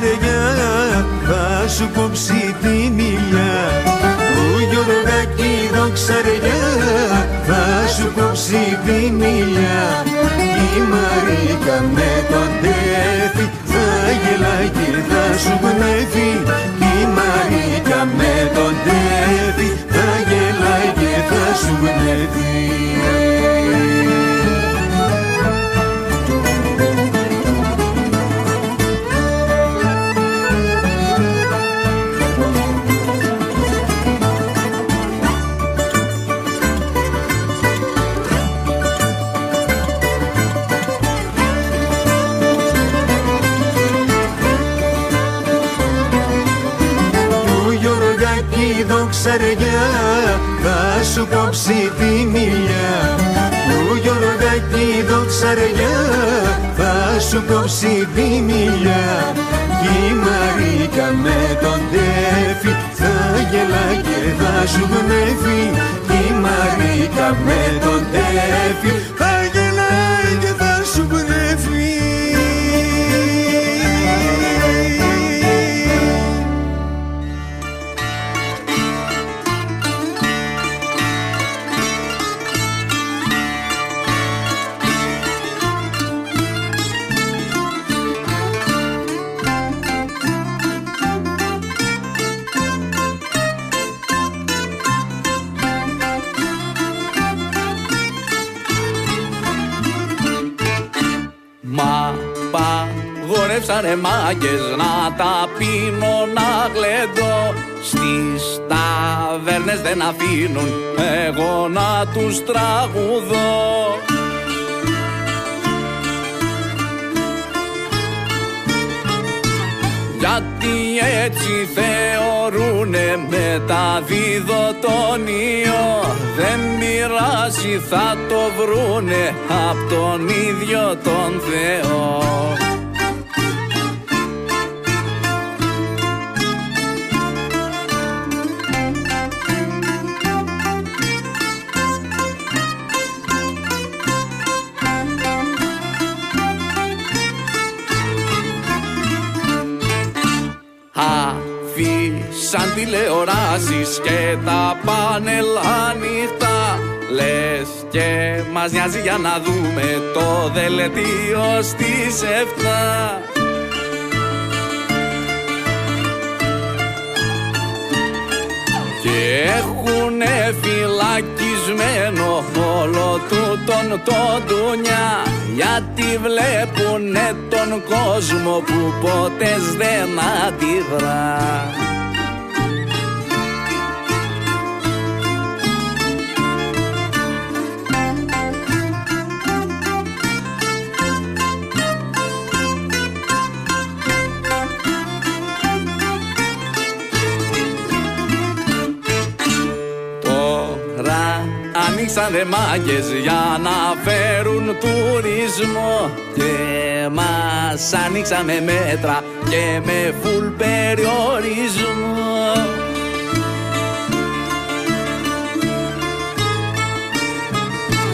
Δοξαριά θα σου κόψει τη μιλιά. Ο Γιωργάκη δοξαριά θα σου κόψει τη μιλιά. Η Μαρίκα με τον τέφι θα γελάει και θα σου πνεύει Η Μαρίκα με τον τέφι Γιωργάκη δοξαριά θα σου κόψει τη μιλιά του Γιωργάκη δοξαριά θα σου κόψει τη μιλιά και η Μαρίκα με τον τέφι θα γελάει και θα σου γνεύει. Και η Μαρίκα με τον τέφι μάγκες να τα πίνω να γλεντώ. Στις ταβέρνες δεν αφήνουν εγώ να τους τραγουδώ. Γιατί έτσι θεωρούνε μεταδίδω τον ιό. Δεν μοιράζει θα το βρούνε απ' τον ίδιο τον Θεό τηλεοράσεις και τα πάνελ ανοιχτά. Λες και μας νοιάζει για να δούμε το δελετίο στις 7 Και έχουνε φυλακισμένο όλο τούτον το ντουνιά Γιατί βλέπουνε τον κόσμο που ποτές δεν αντιδρά ανοίξανε μάγκες για να φέρουν τουρισμό. Και μας ανοίξαμε μέτρα και με φουλ περιορισμό.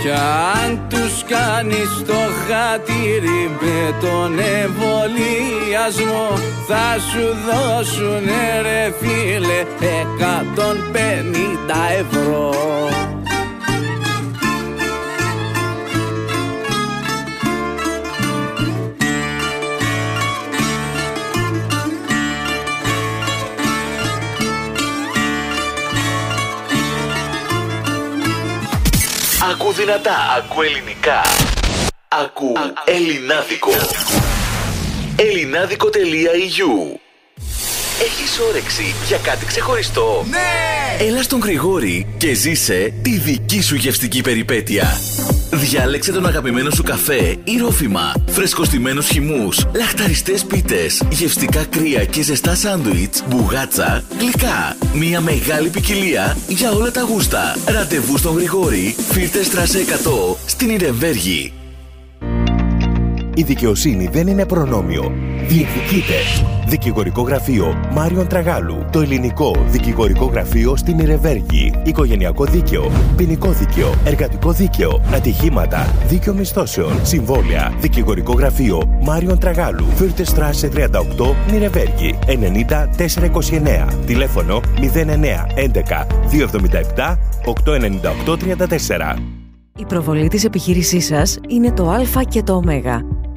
Κι αν τους κάνεις το χατήρι με τον εμβολιασμό Θα σου δώσουν ρε φίλε 150 ευρώ Ακού δυνατά, ακού ελληνικά. Ακού ελληνάδικο. ελληνάδικο.eu Έχεις όρεξη για κάτι ξεχωριστό; Ναι! Έλα στον Γρηγόρη και ζήσε τη δική σου γευστική περιπέτεια. Διάλεξε τον αγαπημένο σου καφέ ή ρόφημα, φρεσκοστημένους χυμούς, λαχταριστές πίτες, γευστικά κρύα και ζεστά σάντουιτς, μπουγάτσα, γλυκά. Μια μεγάλη ποικιλία για όλα τα γούστα. Ραντεβού στον Γρηγόρη, Φίλτες Στράσε 100, στην Ιρεμβέργη. Η δικαιοσύνη δεν είναι προνόμιο. Διεκδικείτε. Δικηγορικό γραφείο Μάριον Τραγάλου. Το ελληνικό δικηγορικό γραφείο στην Ιρεβέργη. Οικογενειακό δίκαιο. Ποινικό δίκαιο. Εργατικό δίκαιο. Ατυχήματα. Δίκαιο μισθώσεων. Συμβόλαια. Δικηγορικό γραφείο Μάριον Τραγάλου. Φύρτε Στράσε 38 Νιρεβέργη. 90 429. Τηλέφωνο 09 11 277 898 34. Η προβολή της επιχείρησής σας είναι το α και το ω.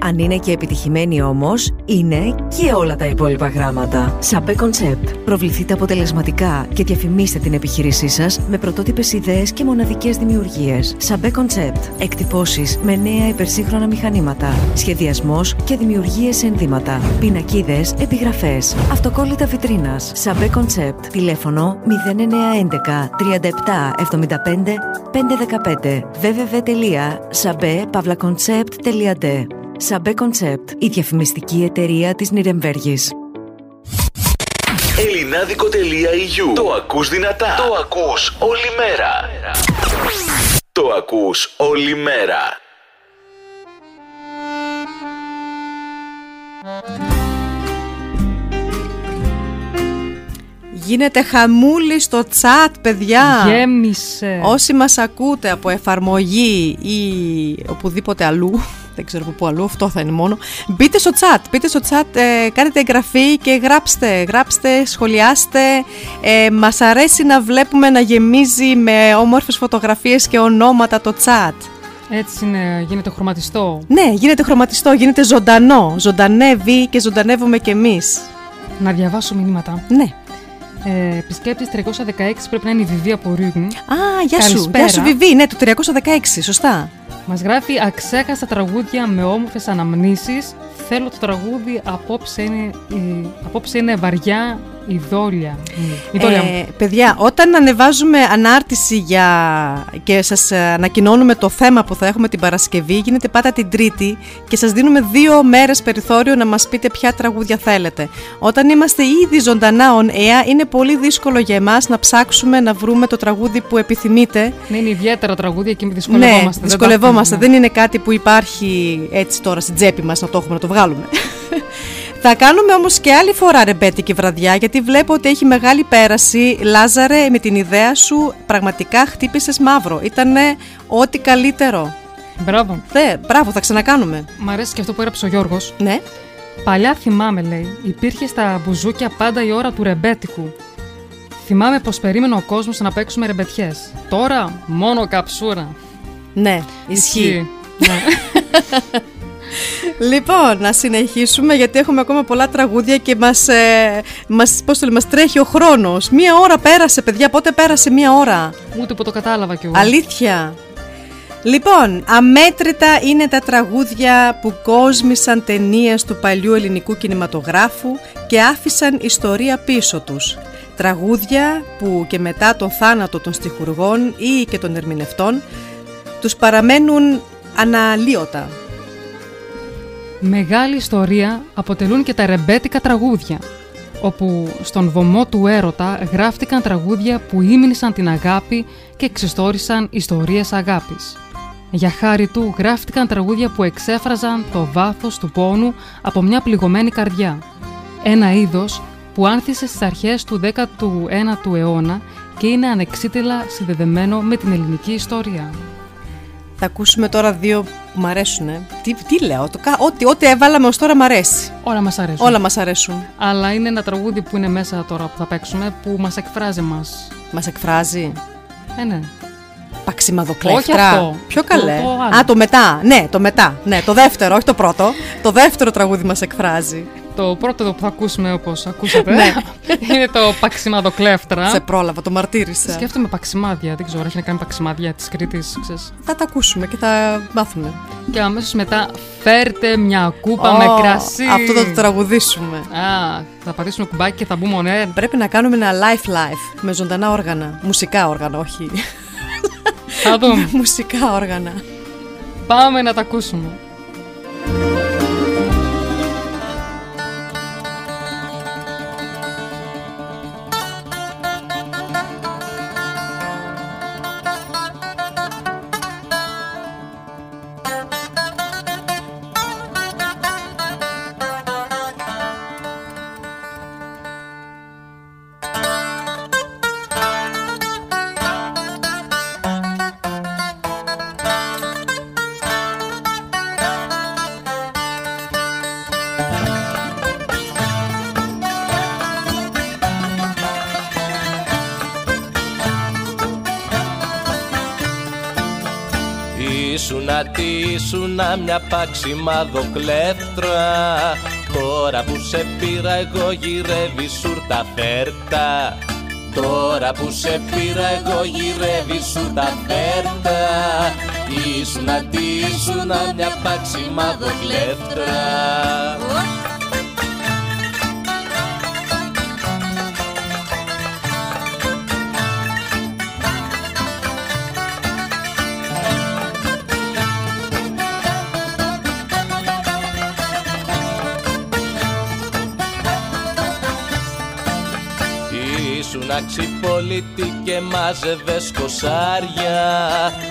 Αν είναι και επιτυχημένη όμως, είναι και όλα τα υπόλοιπα γράμματα. Σαμπέ Concept. Προβληθείτε αποτελεσματικά και διαφημίστε την επιχείρησή σας με πρωτότυπες ιδέες και μοναδικές δημιουργίες. Σαμπέ Concept. Εκτυπώσεις με νέα υπερσύγχρονα μηχανήματα. Σχεδιασμός και δημιουργίες ενδύματα. Πινακίδες, επιγραφές. Αυτοκόλλητα βιτρίνας. Σαμπέ Concept. Τηλέφωνο 0911 37 75 515 www.sabe-concept.de Σαμπέ Concept, η διαφημιστική εταιρεία της Νιρεμβέργης. Ελληνάδικο.eu Το ακούς δυνατά. Το ακούς όλη μέρα. Το ακούς όλη μέρα. Γίνεται χαμούλη στο chat, παιδιά. Γέμισε. Όσοι μας ακούτε από εφαρμογή ή οπουδήποτε αλλού, δεν ξέρω από πού αλλού, αυτό θα είναι μόνο. Μπείτε στο chat, μπείτε στο chat, ε, κάνετε εγγραφή και γράψτε, γράψτε, σχολιάστε. Ε, μας αρέσει να βλέπουμε να γεμίζει με όμορφες φωτογραφίες και ονόματα το chat. Έτσι είναι, γίνεται χρωματιστό. Ναι, γίνεται χρωματιστό, γίνεται ζωντανό. Ζωντανεύει και ζωντανεύουμε κι εμείς. Να διαβάσω μηνύματα. Ναι. Ε, Επισκέπτης 316 πρέπει να είναι η Βιβί από Ρίγν. Α, γεια σου, γεια σου Βιβί, ναι, το 316, σωστά. Μας γράφει αξέχαστα τραγούδια με όμορφες αναμνήσεις. Θέλω το τραγούδι απόψε είναι, απόψε είναι βαριά η δόλια. Ε, παιδιά, όταν ανεβάζουμε ανάρτηση για... και σας ανακοινώνουμε το θέμα που θα έχουμε την Παρασκευή, γίνεται πάντα την Τρίτη και σας δίνουμε δύο μέρες περιθώριο να μας πείτε ποια τραγούδια θέλετε. Όταν είμαστε ήδη ζωντανά on air, είναι πολύ δύσκολο για εμάς να ψάξουμε να βρούμε το τραγούδι που επιθυμείτε. Ναι, είναι ιδιαίτερα τραγούδια και δυσκολευόμαστε. Ναι, δυσκολευόμαστε. Δεν, είναι κάτι που υπάρχει έτσι τώρα στην τσέπη μας να το έχουμε να το βγάλουμε. Θα κάνουμε όμως και άλλη φορά ρεμπέτικη βραδιά γιατί βλέπω ότι έχει μεγάλη πέραση. Λάζαρε με την ιδέα σου πραγματικά χτύπησες μαύρο. Ήτανε ό,τι καλύτερο. Μπράβο. Θε, μπράβο, θα ξανακάνουμε. Μ' αρέσει και αυτό που έγραψε ο Γιώργος. Ναι. Παλιά θυμάμαι, λέει, υπήρχε στα μπουζούκια πάντα η ώρα του ρεμπέτικου. Θυμάμαι πως περίμενε ο κόσμος να παίξουμε ρεμπετιές. Τώρα μόνο καψούρα. Ναι, ισχύει. ναι. Λοιπόν, να συνεχίσουμε γιατί έχουμε ακόμα πολλά τραγούδια και μας, ε, μας, πώς το λέμε, μας τρέχει ο χρόνος. Μία ώρα πέρασε, παιδιά, πότε πέρασε μία ώρα; Ούτε που το κατάλαβα κι εγώ. Αλήθεια. Λοιπόν, αμέτρητα είναι τα τραγούδια που κόσμησαν ταινίες του παλιού ελληνικού κινηματογράφου και άφησαν ιστορία πίσω τους. Τραγούδια που και μετά τον θάνατο των στιχουργών ή και των ερμηνευτών τους παραμένουν αναλύωτα. Μεγάλη ιστορία αποτελούν και τα ρεμπέτικα τραγούδια, όπου στον βωμό του έρωτα γράφτηκαν τραγούδια που ήμνησαν την αγάπη και εξιστόρισαν ιστορίες αγάπης. Για χάρη του γράφτηκαν τραγούδια που εξέφραζαν το βάθος του πόνου από μια πληγωμένη καρδιά. Ένα είδος που άνθησε στις αρχές του 19ου αιώνα και είναι ανεξίτηλα συνδεδεμένο με την ελληνική ιστορία. Θα ακούσουμε τώρα δύο που μ' αρέσουν. Τι, τι λέω, το, ό,τι, ό,τι έβαλαμε ως τώρα μ' αρέσει. Όλα μας αρέσουν. Όλα μας αρέσουν. Αλλά είναι ένα τραγούδι που είναι μέσα τώρα που θα παίξουμε που μας εκφράζει μας. Μας εκφράζει. Ε, ναι. Παξιμαδοκλέφτρα. Όχι αυτό. Πιο καλέ. Το, το Α, το μετά. Ναι, το μετά. Ναι, το δεύτερο, όχι το πρώτο. το δεύτερο τραγούδι μας εκφράζει. Το πρώτο που θα ακούσουμε όπως ακούσατε ναι. είναι το παξιμαδοκλέφτρα. Σε πρόλαβα, το μαρτύρησα. Σκέφτομαι παξιμάδια, δεν ξέρω, έχει να κάνει παξιμάδια της Κρήτης. Θα τα ακούσουμε και θα μάθουμε. Και αμέσως μετά φέρτε μια κούπα με κρασί. Αυτό θα το τραγουδήσουμε. Α, θα πατήσουμε κουμπάκι και θα μπούμε on Πρέπει να κάνουμε ένα live live με ζωντανά όργανα. Μουσικά όργανα, όχι. Θα δούμε. Μουσικά όργανα. Πάμε να τα ακούσουμε. Τι ήσουνα μια πάξιμα δοκλέφτρα Τώρα που σε πήρα εγώ γυρεύει σουρτα φέρτα. Τώρα που σε πήρα εγώ γυρεύει σουρτα φέρτα. Ήσουνα τι ήσουνα μια πάξιμα δοκλέφτρα Ήσουν αξιπολίτη και μάζευες κοσάρια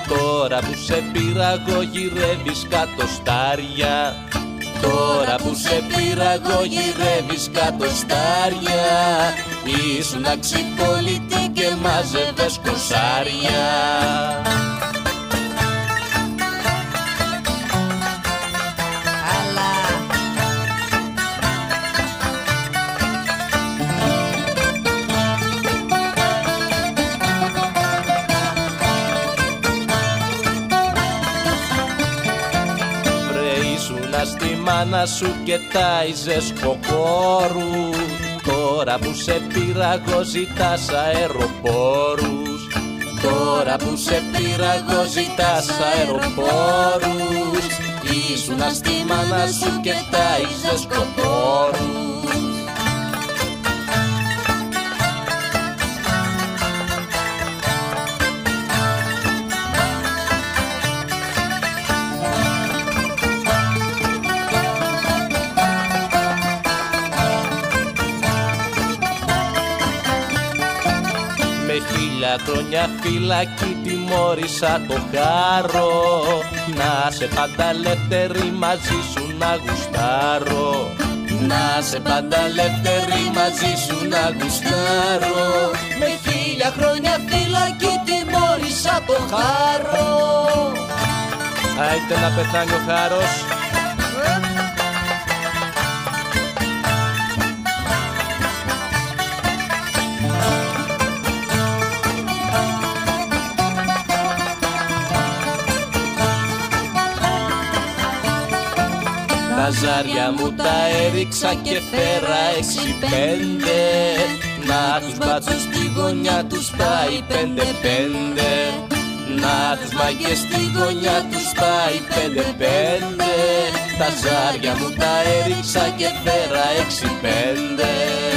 Τώρα που σε πήρα εγώ γυρεύεις κατοστάρια Τώρα που σε πήρα εγώ γυρεύεις κατοστάρια Ήσουν αξιπολίτη και μάζευες κοσάρια στη μάνα σου και τάιζες κοκόρου. Τώρα που σε πήρα εγώ ζητάς αεροπόρους Τώρα που σε πήρα εγώ ζητάς αεροπόρους Ήσουνα στη μάνα σου και τάιζες κοκόρους χρόνια φυλακή τιμώρησα το χάρο. Να σε πάντα ελεύθερη μαζί σου να γουστάρω. Να σε πάντα ελεύθερη μαζί σου να γουστάρω. Με χίλια χρόνια φυλακή τιμώρησα το χάρο. Άιτε να πεθάνει ο χάρος Τα ζάρια μου τα έριξα και φέρα έξι πέντε. Να τους μπάτσω στη γωνιά τους πάει πέντε πέντε. Να τους μαγες στη γωνιά τους πάει πέντε πέντε. Τα ζάρια μου τα έριξα και φέρα έξι πέντε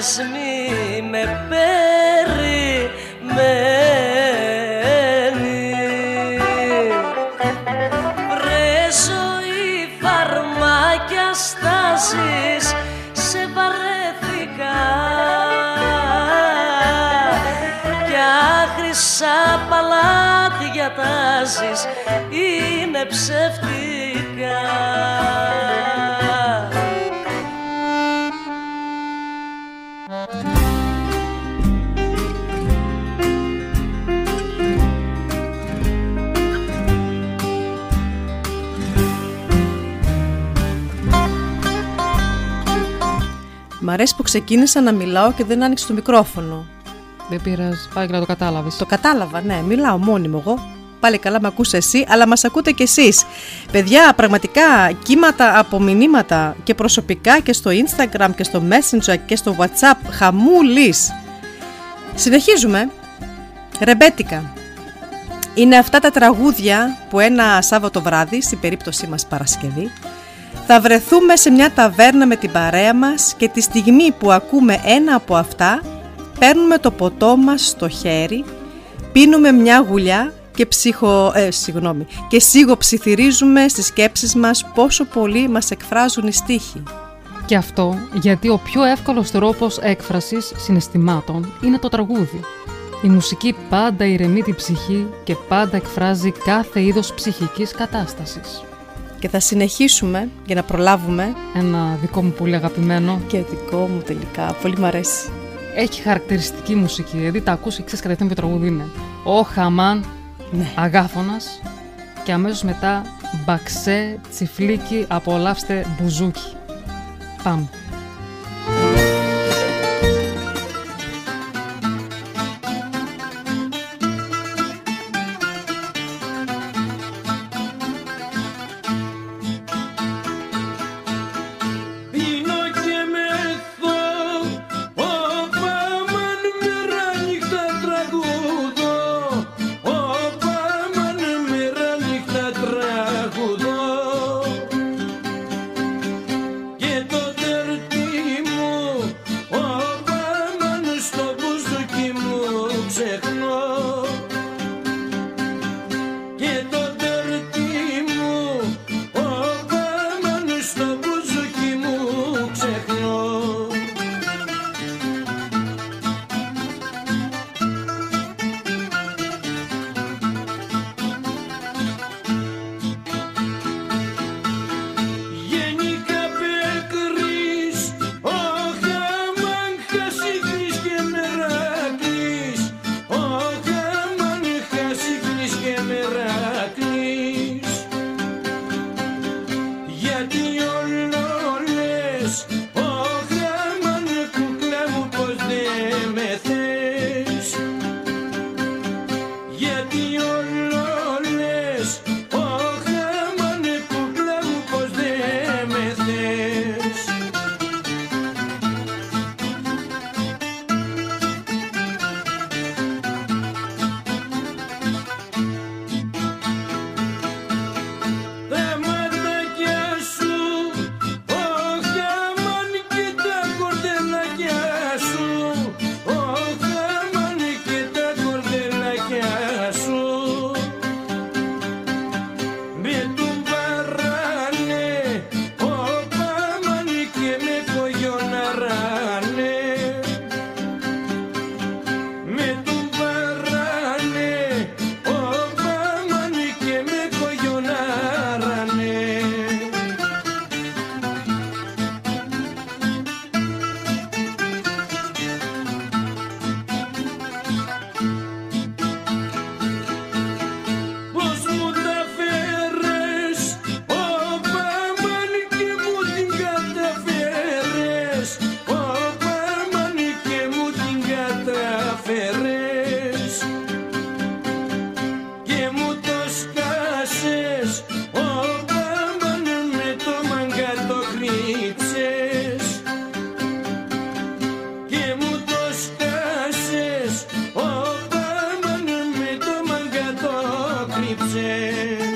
κι ας μη με περιμένεις. Βρε ζωή φαρμάκια στάσεις σε βαρέθηκα. Κι άχρησα παλάτια τάσεις είναι ψεύτικα ξεκίνησα να μιλάω και δεν άνοιξε το μικρόφωνο. Δεν πειράζει, πάει και να το κατάλαβες. Το κατάλαβα, ναι, μιλάω μόνιμο εγώ. Πάλι καλά με ακούς εσύ, αλλά μας ακούτε κι εσείς. Παιδιά, πραγματικά κύματα από μηνύματα και προσωπικά και στο Instagram και στο Messenger και στο WhatsApp χαμούλης. Συνεχίζουμε. Ρεμπέτικα. Είναι αυτά τα τραγούδια που ένα Σάββατο βράδυ, στην περίπτωσή μας Παρασκευή, θα βρεθούμε σε μια ταβέρνα με την παρέα μας και τη στιγμή που ακούμε ένα από αυτά, παίρνουμε το ποτό μας στο χέρι, πίνουμε μια γουλιά και, ψυχο, ε, συγγνώμη, και σιγοψιθυρίζουμε στις σκέψεις μας πόσο πολύ μας εκφράζουν οι στίχοι. Και αυτό γιατί ο πιο εύκολος τρόπος έκφρασης συναισθημάτων είναι το τραγούδι. Η μουσική πάντα ηρεμεί την ψυχή και πάντα εκφράζει κάθε είδος ψυχικής κατάστασης. Και θα συνεχίσουμε για να προλάβουμε. Ένα δικό μου πολύ αγαπημένο. Και δικό μου τελικά. Πολύ μ' αρέσει. Έχει χαρακτηριστική μουσική, δηλαδή τα ακούς και ξέρεις κατευθείαν ποιο τραγούδι είναι. Ο Χαμάν, ναι. Αγάφωνας και αμέσως μετά Μπαξέ, Τσιφλίκι, απολαύστε Μπουζούκι. Πάμε. ipse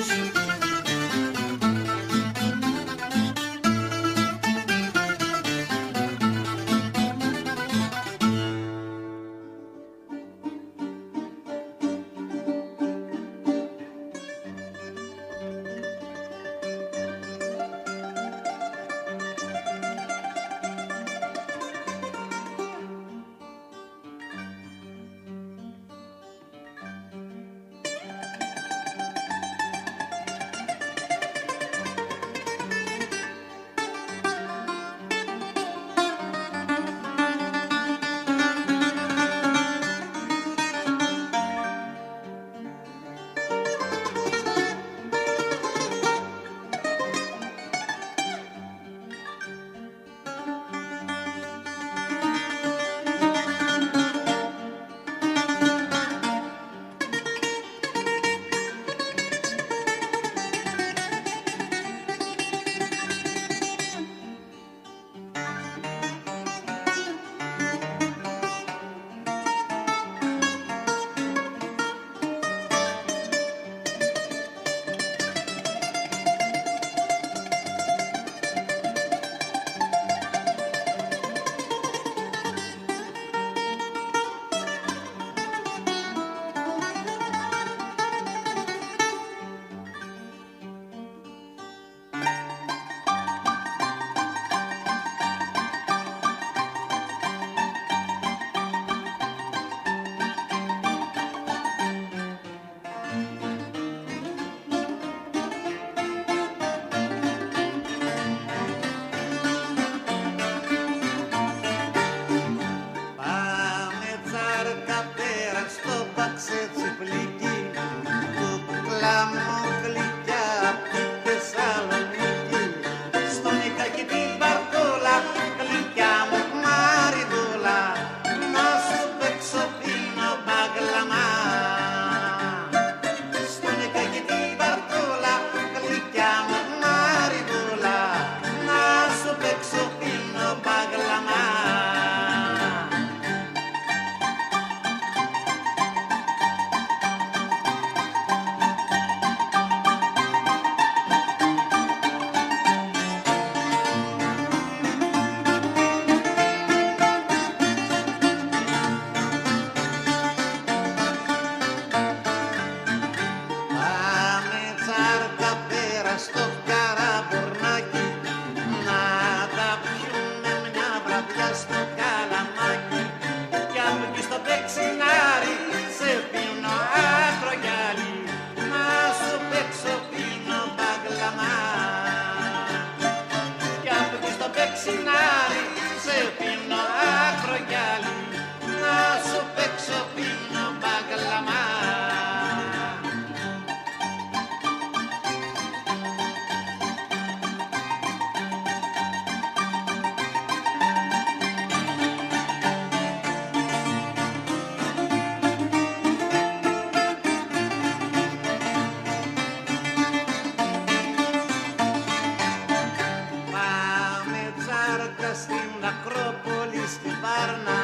Βάρνα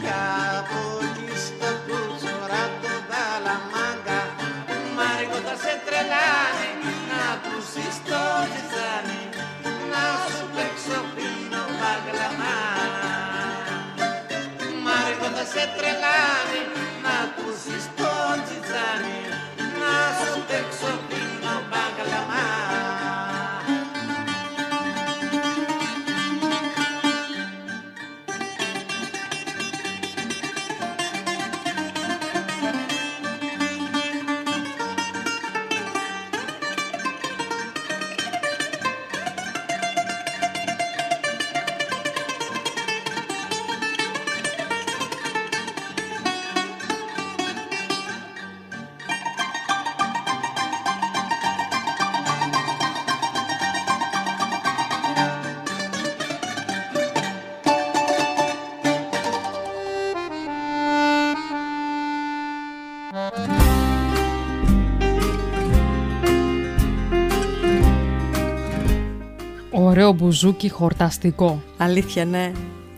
κι από εκεί στο κούτσορα το Δαλαμάγκα Μάρικο σε τρελάνε, να ακούσεις το τυζάνι να σου παίξω πίνω μπαγλαμάνα Μάρικο σε τρελάνε. Μπουζούκι χορταστικό. Αλήθεια, ναι.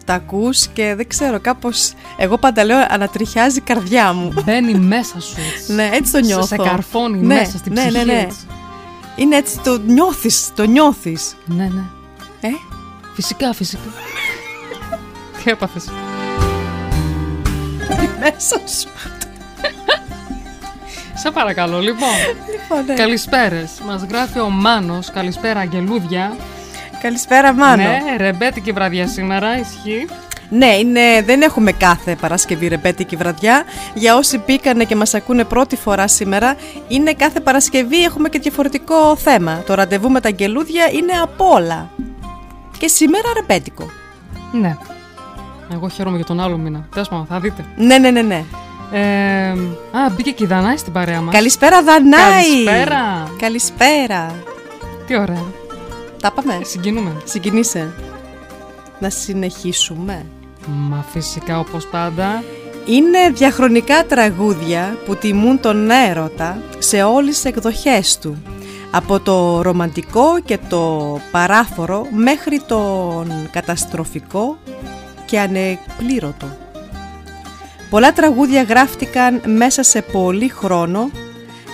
Τα ακούς και δεν ξέρω, κάπως... Εγώ πάντα λέω ανατριχιάζει η καρδιά μου. Μπαίνει μέσα σου έτσι. ναι, έτσι το Σε- νιώθω. σε καρφώνει ναι, μέσα στην ναι, ψυχή, Ναι, ναι, έτσι. Είναι έτσι, το νιώθεις, το νιώθεις. Ναι, ναι. Ε; Φυσικά, φυσικά. Τι έπαθες; μέσα σου. Σε παρακαλώ, λοιπόν. Λοιπόν, ναι. Καλησπέρες. Μας γράφει ο Μάνος. Καλησπέρα, Αγγελούδια. Καλησπέρα, Μάνο. Ναι, ρεμπέτικη βραδιά σήμερα, ισχύει. Ναι, είναι, δεν έχουμε κάθε Παρασκευή ρεμπέτικη βραδιά. Για όσοι μπήκανε και μας ακούνε πρώτη φορά σήμερα, είναι κάθε Παρασκευή έχουμε και διαφορετικό θέμα. Το ραντεβού με τα αγγελούδια είναι από όλα. Και σήμερα ρεμπέτικο. Ναι. Εγώ χαίρομαι για τον άλλο μήνα. Τέλος πάντων, θα δείτε. Ναι, ναι, ναι, ναι. Ε, α, μπήκε και η Δανάη στην παρέα μας. Καλησπέρα, Δανάη! Καλησπέρα. Καλησπέρα. Τι ωραία. Τα πάμε. Συγκινούμε. Συγκινήσε. Να συνεχίσουμε. Μα φυσικά όπως πάντα. Είναι διαχρονικά τραγούδια που τιμούν τον έρωτα σε όλες τις εκδοχές του. Από το ρομαντικό και το παράφορο μέχρι τον καταστροφικό και ανεκπλήρωτο. Πολλά τραγούδια γράφτηκαν μέσα σε πολύ χρόνο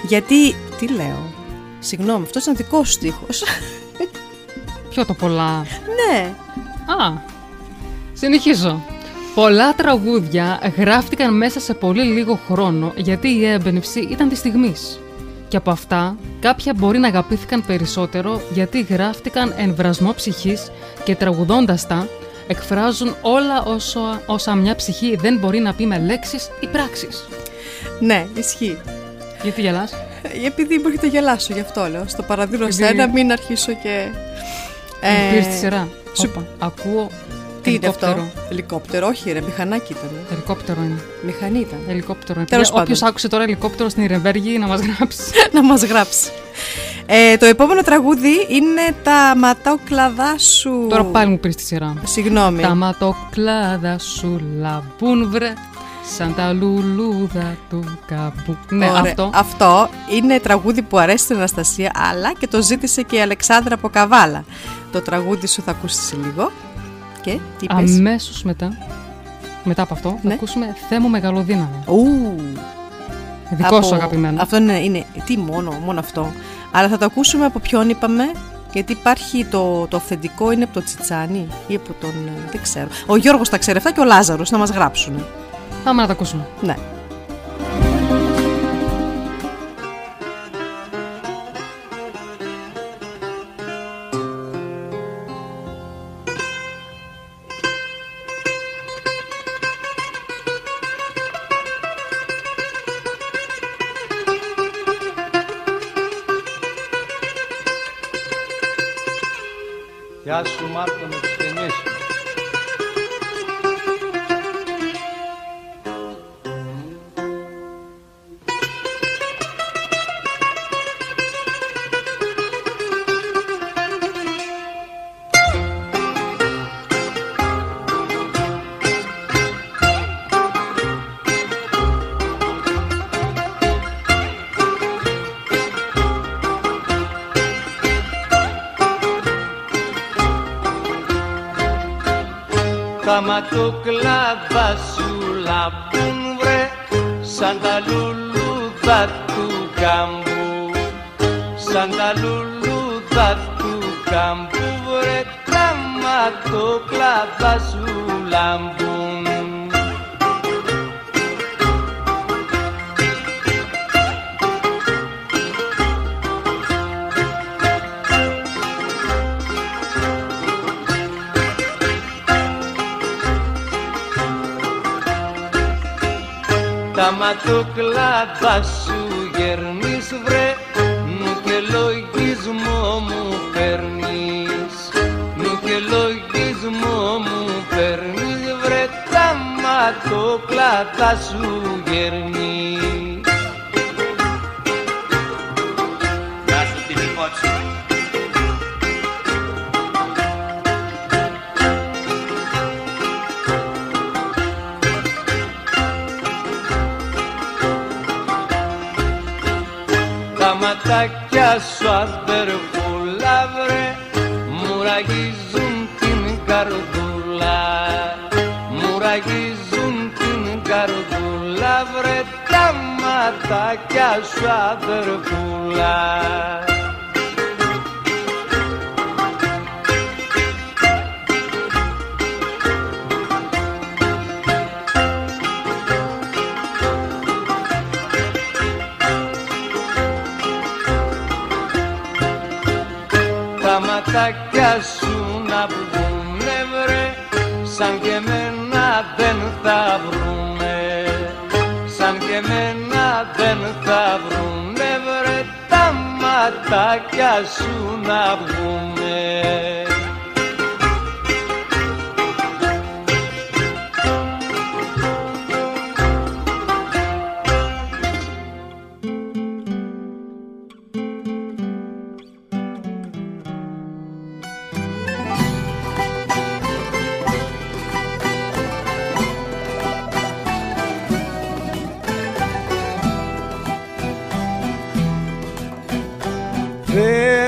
γιατί... Τι λέω... Συγγνώμη, αυτός είναι δικός σου στίχος. Ποιο το πολλά. ναι. Α, συνεχίζω. Πολλά τραγούδια γράφτηκαν μέσα σε πολύ λίγο χρόνο γιατί η έμπνευση ήταν της στιγμής. Και από αυτά, κάποια μπορεί να αγαπήθηκαν περισσότερο γιατί γράφτηκαν εν βρασμό ψυχής και τραγουδώντας τα, εκφράζουν όλα όσο, όσα μια ψυχή δεν μπορεί να πει με λέξεις ή πράξεις. Ναι, ισχύει. Γιατί γελάς; Ε, Επειδή μπορεί να γελάσω, γι' αυτό λέω. Στο παραδείγμα Επειδή- σε ένα, μην αρχίσω και. Ε... Πήρες τη σειρά. Σου Όπα, ακούω Τι είναι αυτό; ελικόπτερο. Ελικόπτερο, όχι, ρε, μηχανάκι ήταν. Ελικόπτερο είναι. Μηχανή ήταν. Ελικόπτερο. Τέλος Όποιος πάντων. άκουσε τώρα ελικόπτερο στην Ιρεμβέργη να μας γράψει. να μας γράψει. Ε, το επόμενο τραγούδι είναι τα ματόκλαδά σου. Τώρα πάλι μου πήρες τη σειρά. Συγγνώμη. Τα ματοκλάδα σου λαμπούν βρε σαν τα λουλούδα του καμπού. Ναι, Ωραία. αυτό. Αυτό είναι τραγούδι που αρέσει στην Αναστασία, αλλά και το ζήτησε και η Αλεξάνδρα από Καβάλα. Το τραγούδι σου θα ακούσεις σε λίγο. Και τι πες. Αμέσως μετά, μετά από αυτό, θα Ναι. ακούσουμε Θέ μου μεγαλοδύναμη. Ου. Δικό Από- σου αγαπημένο. Αυτό είναι, είναι. Τι μόνο, μόνο αυτό. Αλλά θα το ακούσουμε από ποιον είπαμε. Γιατί υπάρχει το, το αυθεντικό είναι από το Τσιτσάνι ή από τον. ε, Δεν ξέρω. Ο Γιώργος τα ξέρει αυτά και ο Λάζαρος να μας γράψουν. Πάμε να τα ακούσουμε. Ναι.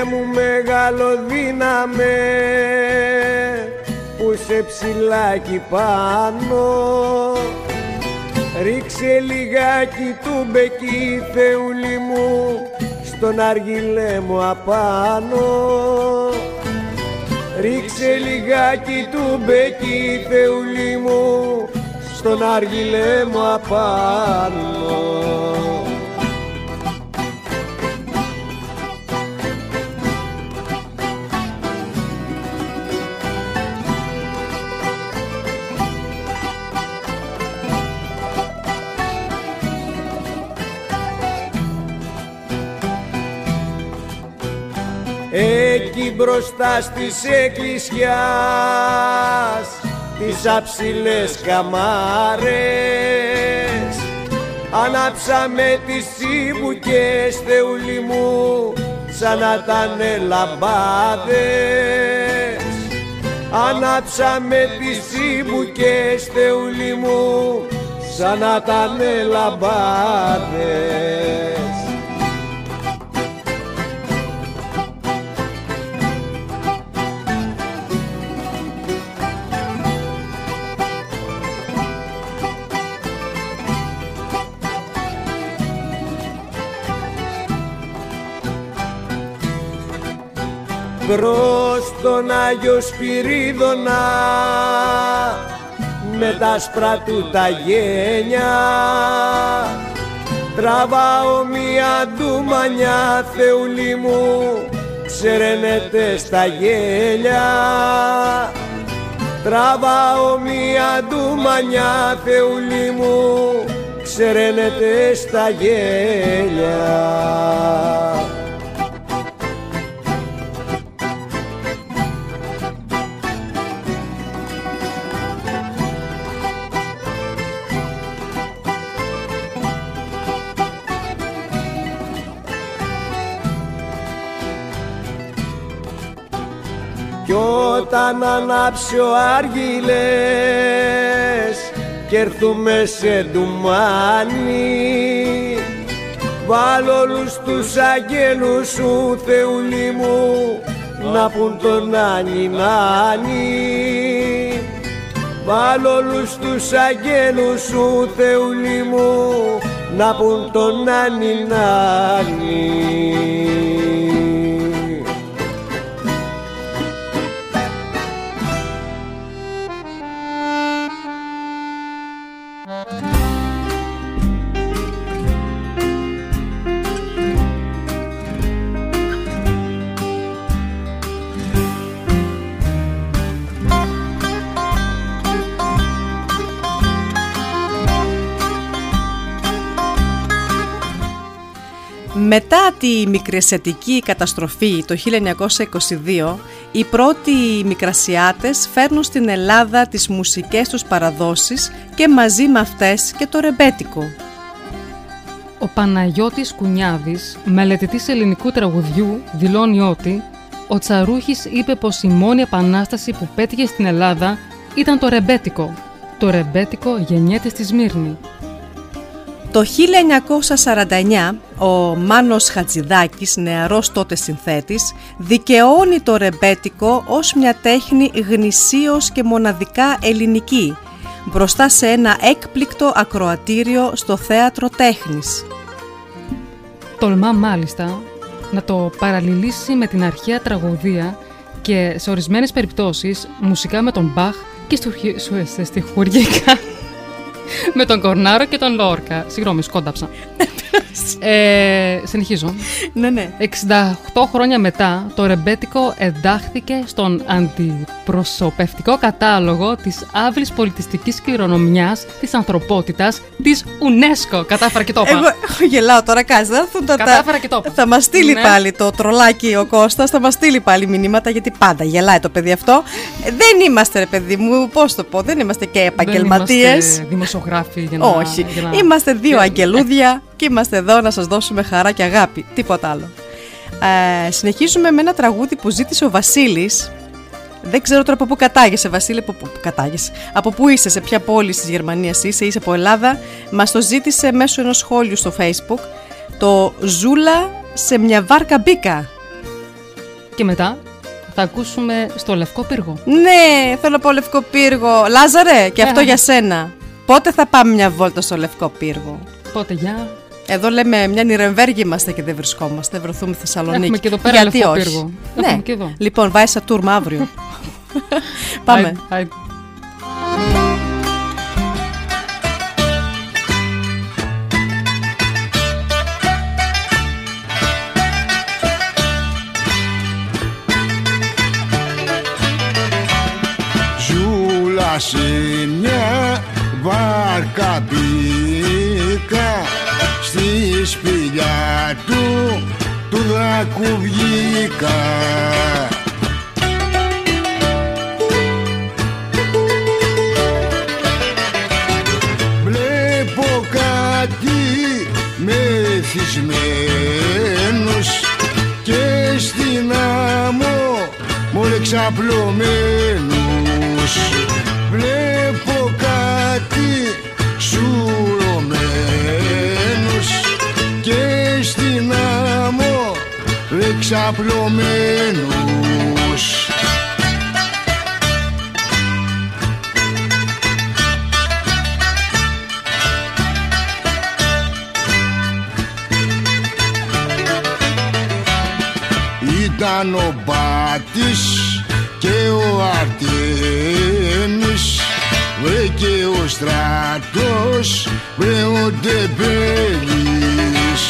Μου μεγαλοδύναμε που σε ψηλάκι πάνω. Ρίξε λιγάκι του μπεκί θεούλη μου στον αργυλέ μου απάνω. Ρίξε λιγάκι του μπεκί θεούλη μου στον αργυλέ μου απάνω Εκεί μπροστά στις εκκλησιάς. Τις αψηλές καμάρες. Ανάψαμε τις τσιμπουκές θεούλη μου σαν να ήταν λαμπάδες. Ανάψαμε τις τσιμπουκές θεούλη μου σαν να ήταν λαμπάδες μπρος τον Άγιο Σπυρίδωνα με τα άσπρα του τα γένια. Τραβάω μία ντουμανιά θεούλη μου ξερενέται στα γέλια. Τραβάω μία ντουμανιά θεούλη μου ξερενέται στα γέλια Κι όταν ανάψει ο άργυλες κι έρθουμε σε ντουμάνι Βάλ' όλους τους αγγέλους σου Θεούλη μου να πουν τον Άνι Νάνι Βάλ' όλους τους αγγέλους σου Θεούλη μου να πουν τον Άνι Νάνι Μετά τη μικρασιατική καταστροφή το 1922, οι πρώτοι μικρασιάτες φέρνουν στην Ελλάδα τις μουσικές τους παραδόσεις και μαζί με αυτές και το ρεμπέτικο. Ο Παναγιώτης Κουνιάδης, μελετητής ελληνικού τραγουδιού, δηλώνει ότι ο Τσαρούχης είπε πως η μόνη επανάσταση που πέτυχε στην Ελλάδα ήταν το ρεμπέτικο. Το ρεμπέτικο γεννιέται στη Σμύρνη. Το 1949 ο Μάνος Χατζηδάκης, νεαρός τότε συνθέτης, δικαιώνει το ρεμπέτικο ως μια τέχνη γνησίως και μοναδικά ελληνική, μπροστά σε ένα έκπληκτο ακροατήριο στο θέατρο τέχνης. Τολμά μάλιστα να το παραλληλήσει με την αρχαία τραγωδία και σε ορισμένες περιπτώσεις μουσικά με τον Μπαχ και στοιχουργικά με τον Κορνάρο και τον Λόρκα. Συγγνώμη, σκόνταψα. ε, συνεχίζω. Ναι, ναι. 68 χρόνια μετά, το ρεμπέτικο εντάχθηκε στον αντιπροσωπευτικό κατάλογο της άβλης πολιτιστικής κληρονομιάς της ανθρωπότητας της UNESCO. Κατάφερα και το είπα. Εγώ γελάω τώρα, κάτσε. Δεν θα, Κατάφερα και το είπα. θα μας στείλει Ναι. πάλι το τρολάκι ο Κώστας, θα μας στείλει πάλι μηνύματα γιατί πάντα γελάει το παιδί αυτό. Ε, Δεν είμαστε, ρε παιδί μου, πώς το πω, δεν είμαστε και επαγγελματίε. Δεν είμαστε δημοσιογράφοι για να... Όχι. για να- Είμαστε δύο αγγελούδια και είμαστε εδώ να σας δώσουμε χαρά και αγάπη. Τίποτα άλλο. Ε, συνεχίζουμε με ένα τραγούδι που ζήτησε ο Βασίλης. Δεν ξέρω τώρα από πού κατάγεσαι, Βασίλη, από πού πού κατάγεσαι. Από πού είσαι, σε ποια πόλη της Γερμανίας είσαι, είσαι από Ελλάδα. Μας το ζήτησε μέσω ενός σχόλιου στο facebook. Το «Ζούλα σε μια βάρκα μπήκα». Και μετά θα ακούσουμε στο Λευκό Πύργο. Ναι, θέλω να πω Λευκό Πύργο. Λάζαρε, και αυτό Ε. για σένα. Πότε θα πάμε μια βόλτα στο Λευκό Πύργο; Πότε για... Εδώ λέμε μια Νιρεμβέργη είμαστε και δεν βρισκόμαστε. Δεν βρεθούμε Θεσσαλονίκη. Έχουμε και εδώ πέρα Γιατί Λευκό όχι; Πύργο. Ναι. Έχουμε και εδώ. Λοιπόν, βάζει σαν τουρμα αύριο. Πάμε. Άι- άι- Ζούλα σε μια βάρκα μπήκα στη σπηλιά του του δράκου βγήκα Βλέπω κάτι μεθυσμένους και στην άμμο μόλι ξαπλωμένους Βλέπω κάτι σουρωμένους και στην άμμο εξαπλωμένους. Ήταν ο Μπάτης και ο Αρτέμις Βρε και ο Στράτος, βρε ο Ντεμπέλης.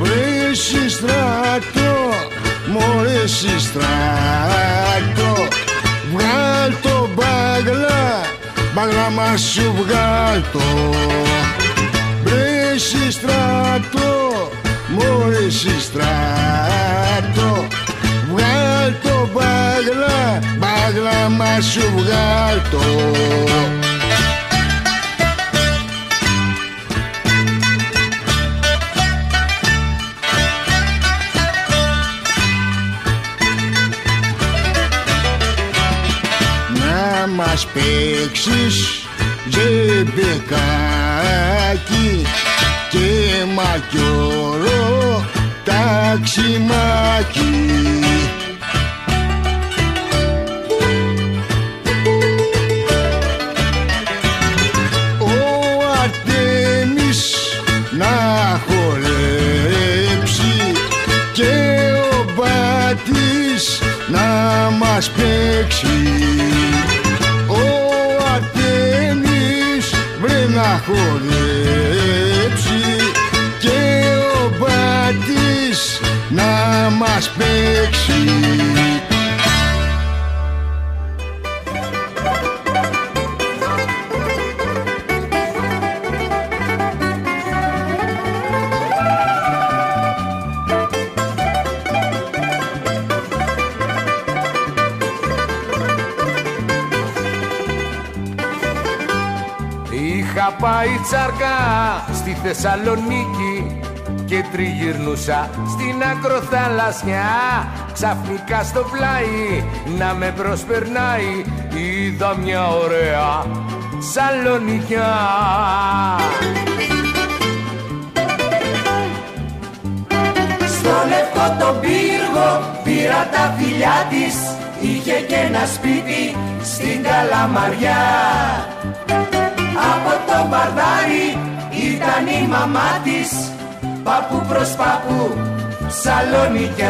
Βρε εσύ στράτο, μωρέ εσύ στράτο Βγάλ το μπάγλα, μπάγλα μας σου βγάλ το. Βρε εσύ στράτο, μωρέ εσύ στράτο Βγάλ το μπάγλα, μπάγλα μας σου βγάλ το. Να μας παίξεις τζεμπεκάκι ταξιμάκι Ο Αρτέμις να χορέψει και ο Μπάτης να μας παίξει. Ο Αρτέμις βρε να χορέψει μας παίξει. Είχα πάει τσάρκα στη Θεσσαλονίκη και τριγυρνούσα στην ακροθαλασσιά. Ξαφνικά στο πλάι να με προσπερνάει. Είδα μια ωραία σαλονικιά. Στο λευκό τον πύργο πήρα τα φιλιά της. Είχε και ένα σπίτι στην Καλαμαριά. Από το μπαρδάρι ήταν η μαμά της Παππού προς παππού Σαλονικιά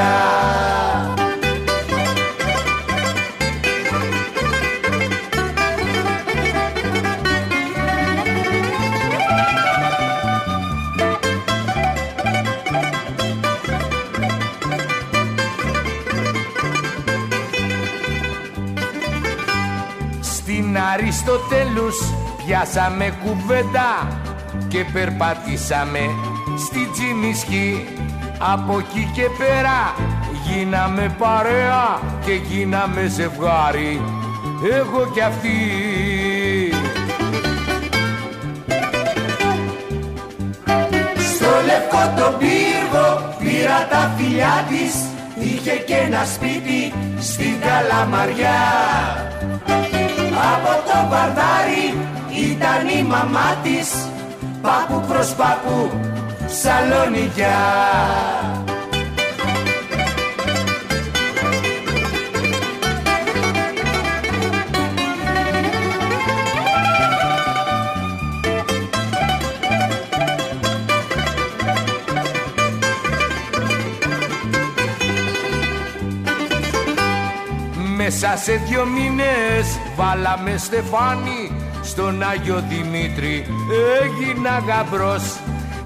Στην Αριστοτέλους πιάσαμε κουβέντα και περπατήσαμε στη Τζιμισκή. Από εκεί και πέρα γίναμε παρέα και γίναμε ζευγάρι. Εγώ κι αυτή. Στο λευκό τον πύργο πήρα τα φιλιά της. Είχε και ένα σπίτι στην Καλαμαριά. Από το βαρδάρι ήταν η μαμά της. Πάπου προς πάπου Σαλονικιά Μέσα σε δυο μήνες βάλαμε στεφάνι στον Άγιο Δημήτρη έγινα γαμπρός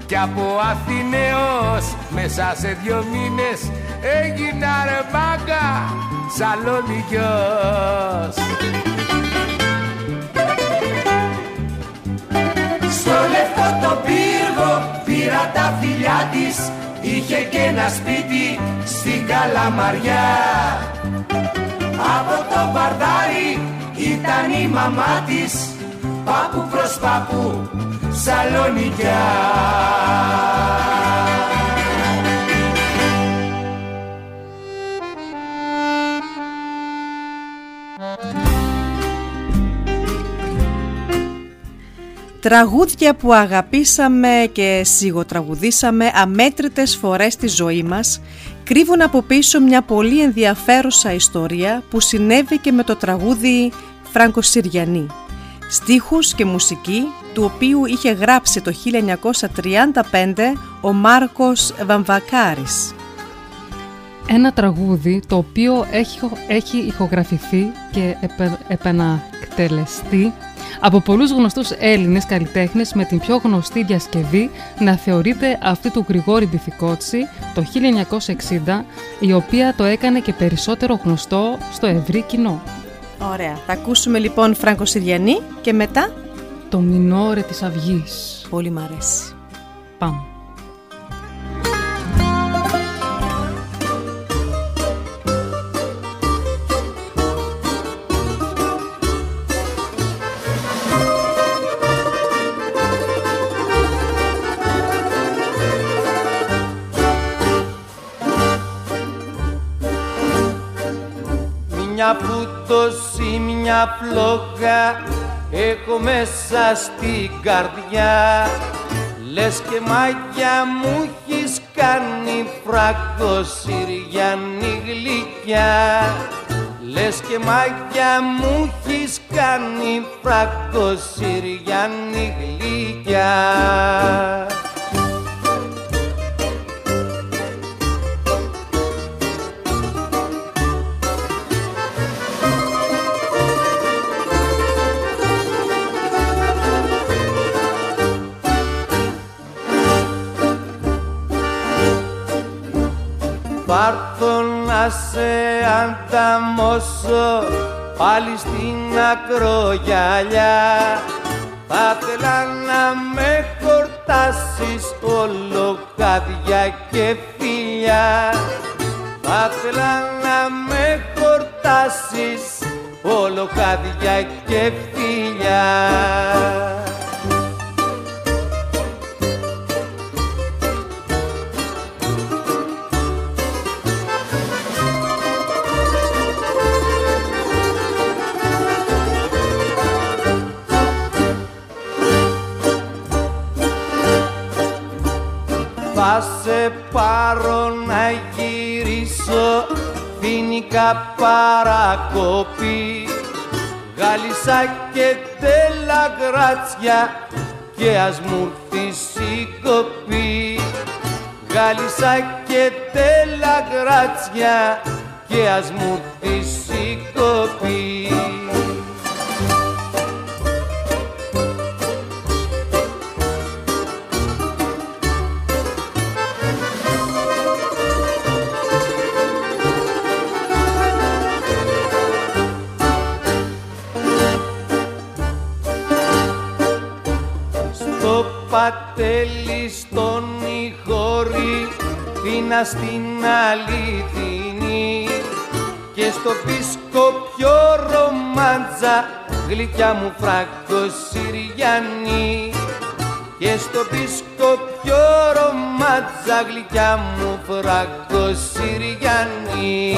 κι από Αθηναίος μέσα σε δυο μήνες έγινα ρε μάγκα Σαλονικιός. Στο λευκό το πύργο πήρα τα φιλιά της Είχε και ένα σπίτι στην Καλαμαριά. Από το μπαρδάρι ήταν η μαμά της Πάπου προς πάπου Σαλονικιά Τραγούδια που αγαπήσαμε και σιγοτραγουδήσαμε αμέτρητες φορές στη ζωή μας κρύβουν από πίσω μια πολύ ενδιαφέρουσα ιστορία που συνέβη και με το τραγούδι Φράγκο Συριανή. Στίχους και μουσική του οποίου είχε γράψει το 1935 ο Μάρκος Βαμβακάρης. Ένα τραγούδι το οποίο έχει, έχει ηχογραφηθεί και επε, επανακτελεστεί από πολλούς γνωστούς Έλληνες καλλιτέχνες με την πιο γνωστή διασκευή να θεωρείται αυτή του Γρηγόρη Μπιθικότση το 1960 η οποία το έκανε και περισσότερο γνωστό στο ευρύ κοινό. Ωραία. Θα ακούσουμε λοιπόν Φράγκο Συριανή και μετά... Το Μινόρε της Αυγής. Πολύ μ' αρέσει. Πάμε. Μια φούτωση, μια φλόγα έχω μέσα στην καρδιά. Λες και μάγια μου έχεις κάνει φράγκο Συριανή γλυκιά. Λες και μάγια μου έχεις κάνει φράγκο Συριανή γλυκιά Πάρθω να σε ανταμώσω πάλι στην ακρογιαλιά. Θα θέλα να με χορτάσεις όλο χάδια και φιλιά. Θα θέλα να με χορτάσεις όλο χάδια και φιλιά Θα σε πάρω να γυρίσω Φίνικα παρακοπή Γάλισσα και τέλα γράτσια και ας μου έρθεις η κοπή Γάλισσα και τέλα γράτσια και ας μου έρθεις η κοπή πατέλι στον Ιχώρη Τίνα στην αληθινή και στο πίσκο πιο ρομάντζα γλυκιά μου φράγκο Συριανή και στο πίσκο πιο ρομάντζα γλυκιά μου φράγκο Συριανή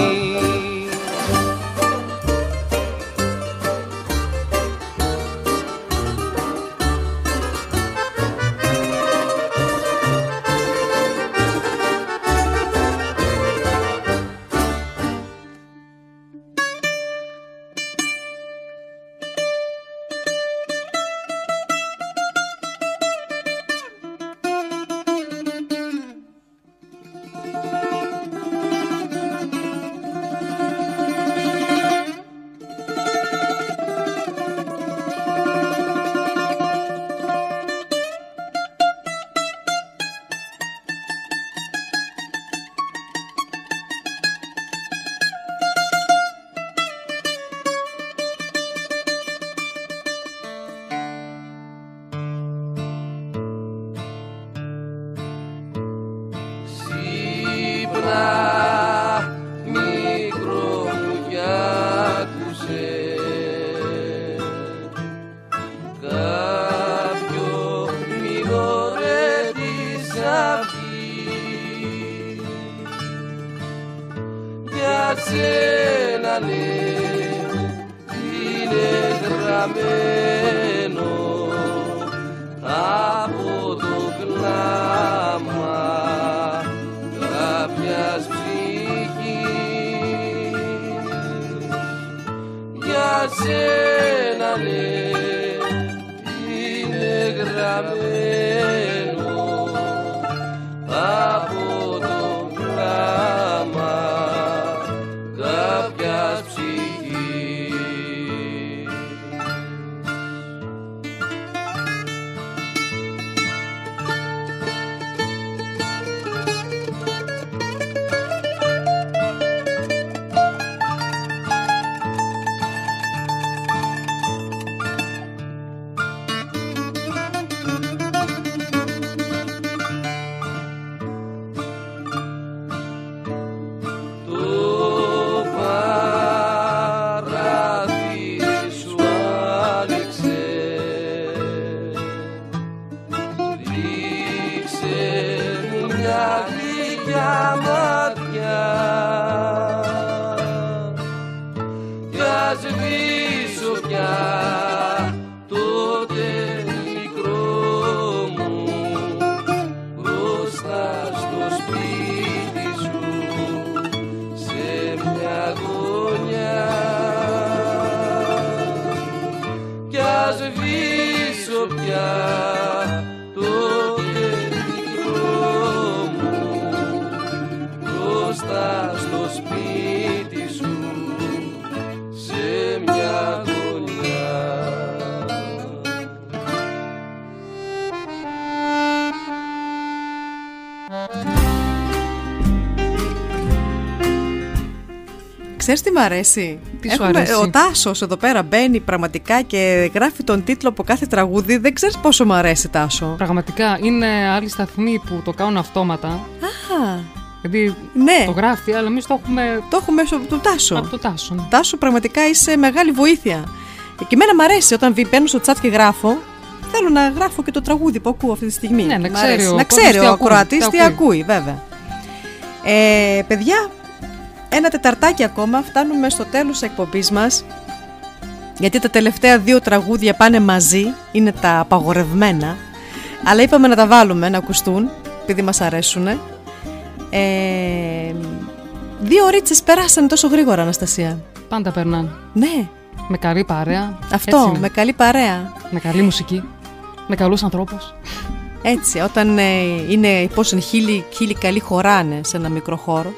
Ξέρεις τι μ' αρέσει; Τι σου αρέσει; Ο Τάσος εδώ πέρα μπαίνει πραγματικά και γράφει τον τίτλο από κάθε τραγούδι. Δεν ξέρεις πόσο μ' αρέσει Τάσο. Πραγματικά είναι άλλοι σταθμοί που το κάνουν αυτόματα. Α, Δηλαδή ναι. το γράφει, αλλά εμείς το έχουμε. Το έχουμε μέσω του Τάσο. Από το Τάσο. ναι. Τάσο, πραγματικά είσαι μεγάλη βοήθεια. Και εμένα μ' αρέσει όταν βι- μπαίνω στο chat και γράφω. Θέλω να γράφω και το τραγούδι που ακούω αυτή τη στιγμή. Ναι, να Μ' ξέρει αρέσει. ο να κόσμος ξέρει τι ο ακούει, ακροατής τι τι ακούει. ακούει, βέβαια. Ε, παιδιά, ένα τεταρτάκι ακόμα. Φτάνουμε στο τέλος της εκπομπής μας. Γιατί τα τελευταία δύο τραγούδια πάνε μαζί. Είναι τα απαγορευμένα. Αλλά είπαμε να τα βάλουμε, να ακουστούν. επειδή μας αρέσουν. Ε, δύο ωρίτσες περάσανε τόσο γρήγορα, Αναστασία. Πάντα περνάνε. Ναι. Με καλή παρέα. Αυτό, Έτσι είναι. με καλή παρέα. Με καλή μουσική. Με καλούς ανθρώπους. Έτσι, όταν ε, είναι, πώς είναι, χίλιοι, χίλιοι καλοί χωράνε σε ένα μικρό χώρο.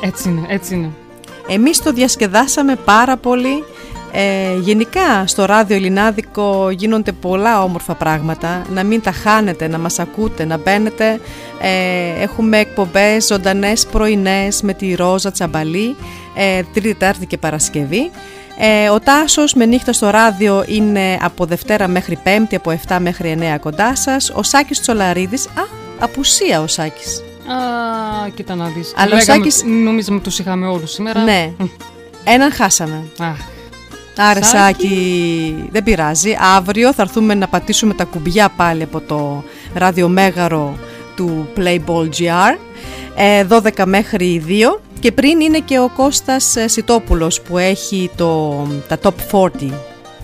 Έτσι είναι, έτσι είναι. Εμείς το διασκεδάσαμε πάρα πολύ. Ε, γενικά στο ράδιο ελληνάδικο γίνονται πολλά όμορφα πράγματα. Να μην τα χάνετε, να μας ακούτε, να μπαίνετε. Ε, έχουμε εκπομπές ζωντανές πρωινές με τη Ρόζα Τσαμπαλή, ε, Τρίτη, Τετάρτη και Παρασκευή. Ε, ο Τάσος με νύχτα στο ράδιο είναι από Δευτέρα μέχρι Πέμπτη, από 7 μέχρι 9 κοντά σας. Ο Σάκης Τσολαρίδης, α, απουσία ο Σάκης. Α, κοίτα να δεις. Αλλά ο Λέγαμε, Σάκης- Νομίζαμε τους είχαμε όλους σήμερα. Ναι. Έναν χάσαμε. Αχ. Άρα Σάκη. Σάκη, δεν πειράζει. Αύριο θα έρθουμε να πατήσουμε τα κουμπιά πάλι από το ραδιομέγαρο του Playball GR. ε, 12 μέχρι 2. Και πριν είναι και ο Κώστας ε, Σιτόπουλος που έχει το, τα Top 40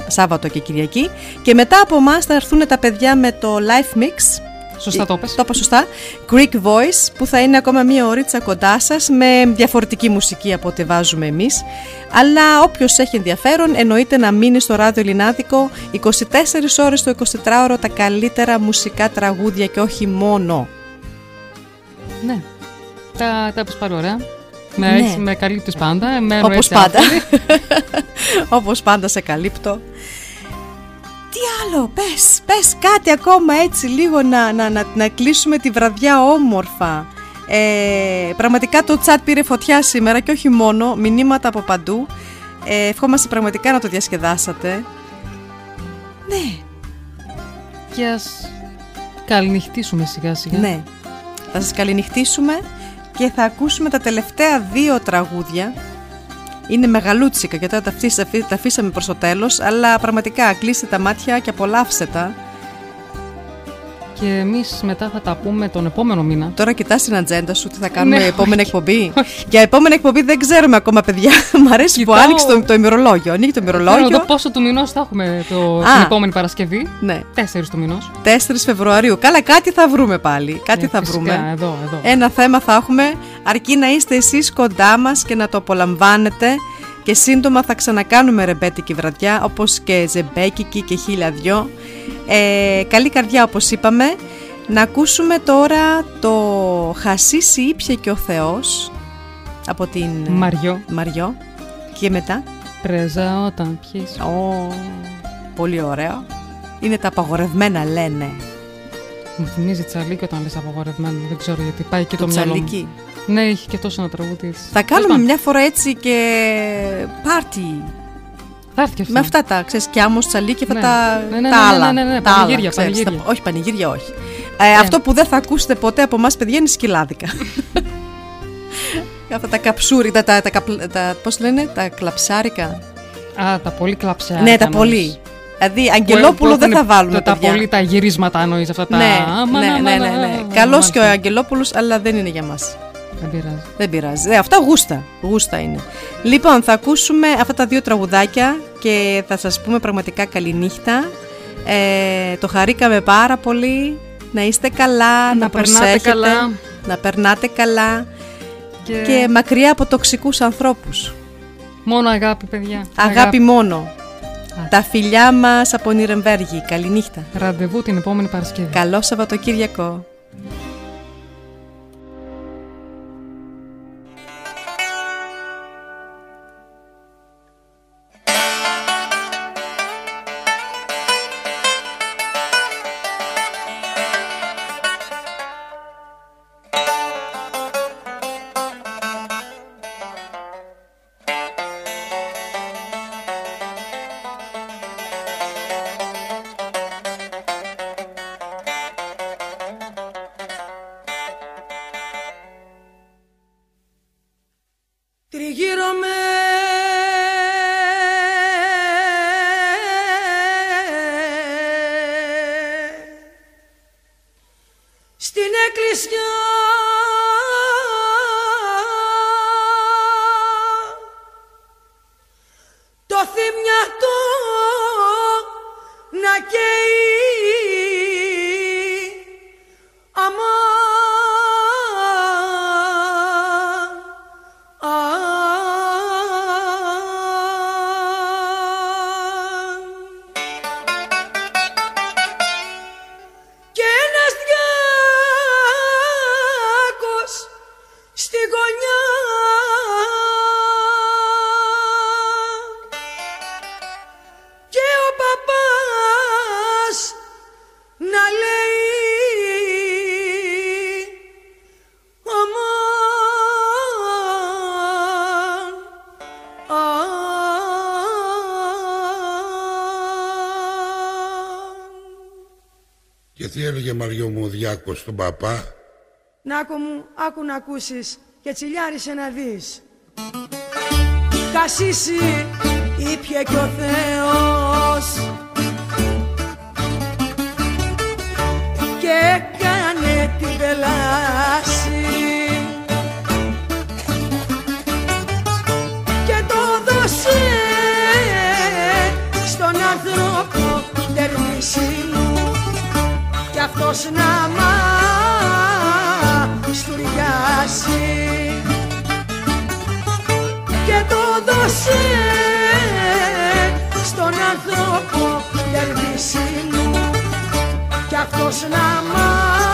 Σάββατο και Κυριακή. Και μετά από εμάς θα έρθουν τα παιδιά με το Live Mix. Σωστά το είπες. Το είπα σωστά. Greek Voice που θα είναι ακόμα μία ωρίτσα κοντά σας με διαφορετική μουσική από ό,τι βάζουμε εμείς. Αλλά όποιος έχει ενδιαφέρον εννοείται να μείνει στο ράδιο Ελληνάδικο 24 ώρες το 24ωρο τα καλύτερα μουσικά τραγούδια και όχι μόνο. Ναι. Τα, τα είπες πάλι ωραία. Με, Ναι. έτσι, με καλύπτεις πάντα. Μένω Όπως έτσι πάντα. άφωνη. Όπως πάντα σε καλύπτω. Τι άλλο, πες, πες κάτι ακόμα έτσι λίγο να, να, να, να κλείσουμε τη βραδιά όμορφα. Ε, πραγματικά το chat πήρε φωτιά σήμερα και όχι μόνο, μηνύματα από παντού. Ε, ευχόμαστε πραγματικά να το διασκεδάσατε. Ναι. Και ας καληνυχτήσουμε σιγά σιγά. Ναι. Θα σας καληνυχτήσουμε και θα ακούσουμε τα τελευταία δύο τραγούδια. Είναι μεγαλούτσικα και τώρα τα, αφήσ- τα αφήσαμε προς το τέλος, αλλά πραγματικά κλείστε τα μάτια και απολαύστε τα. Και εμείς μετά θα τα πούμε τον επόμενο μήνα. Τώρα κοιτάς την ατζέντα σου τι θα κάνουμε Ναι, επόμενη όχι. εκπομπή. Για επόμενη εκπομπή δεν ξέρουμε ακόμα, παιδιά. Μ' αρέσει που Κοιτάω- άνοιξε το, το ημερολόγιο. Ανοίγει το Θέλω να ημερολόγιο. δω πόσο του μηνός θα έχουμε το, Α. την επόμενη Παρασκευή. Ναι. 4 του μηνός. 4 Φεβρουαρίου. Καλά, κάτι θα βρούμε πάλι. Κάτι Ε, θα φυσικά, βρούμε. εδώ, εδώ. Ένα θέμα θα έχουμε, αρκεί να είστε εσείς κοντά μας και να το απολαμβάνετε και σύντομα θα ξανακάνουμε ρεμπέτικη βραδιά όπως και ζεμπέκικη και χίλια δυο. Ε, καλή καρδιά όπως είπαμε. Να ακούσουμε τώρα το «Χασίσι ήπια και ο Θεός» από την Μαριό. Μαριό. Και μετά; Πρέζα όταν πιείς. Ω, πολύ ωραίο. Είναι τα απαγορευμένα λένε. Μου θυμίζει τσαλίκι όταν λες απαγορευμένο. Δεν ξέρω γιατί πάει και το, Το μυαλό μου. Τσαλίκι. Ναι, έχει και τόσο ένα τραγούδι. της. Θα Τέλος κάνουμε πάντων. μια φορά έτσι και πάρτι. Θα έρθει και αυτό. Με αυτά τα, ξέρεις, και άμμος τσαλί και αυτά Ναι. τα, Ναι, ναι, τα ναι, ναι, άλλα. ναι, ναι, ναι, τα άλλα, πανηγύρια, ξέρεις, πανηγύρια. τα- όχι, πανηγύρια όχι. Ε, Αυτό που δεν θα ακούσετε ποτέ από εμάς, παιδιά, είναι σκυλάδικα. αυτά τα καψούρι, τα, τα, τα, καπλ- τα, πώς λένε, τα κλαψάρικα. Α, τα πολύ κλαψιά. ναι, τα πολύ. Δηλαδή, Αγγελόπουλο δεν θα βάλουμε, Τα παιδιά. πολύ τα γυρίσματα εννοείς αυτά τα... Ναι, άμα, ναι, να, ναι, να, ναι, να, ναι. να, Καλός μάλιστα. και ο Αγγελόπουλος, αλλά δεν είναι για μας. Δεν πειράζει. Δεν πειράζει. Ε, αυτά γούστα. Γούστα είναι. Λοιπόν, θα ακούσουμε αυτά τα δύο τραγουδάκια και θα σας πούμε πραγματικά καληνύχτα. Ε, το χαρήκαμε πάρα πολύ. Να είστε καλά, να, περνάτε προσέχετε, καλά. Να περνάτε καλά Και... και μακριά από τοξικούς ανθρώπους. Μόνο αγάπη, παιδιά. Αγάπη, μόνο. Τα φιλιά μας από Νιρεμβέργη. Καληνύχτα. Ραντεβού την επόμενη Παρασκευή. Καλό Σαββατοκύριακο. Αρμουδιάκος του παπά. Νάκο μου, άκου να ακούσεις και τσιλιάρισε να δεις. Κασίσι ήπια και ο Θεός ήλιος να μας στουριάσει και το δώσε στον άνθρωπο για μου κι αυτός να μας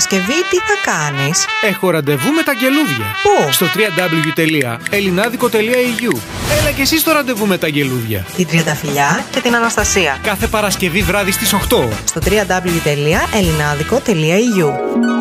Παρασκευή τι θα κάνεις; Έχω ραντεβού με τα γελούδια. Πού; Στο www.ελληνάδικο.eu. Έλα και εσύ στο ραντεβού με τα γελούδια. Την Τριανταφυλιά και την Αναστασία. Κάθε Παρασκευή βράδυ στις 8. Στο www.ελληνάδικο.eu.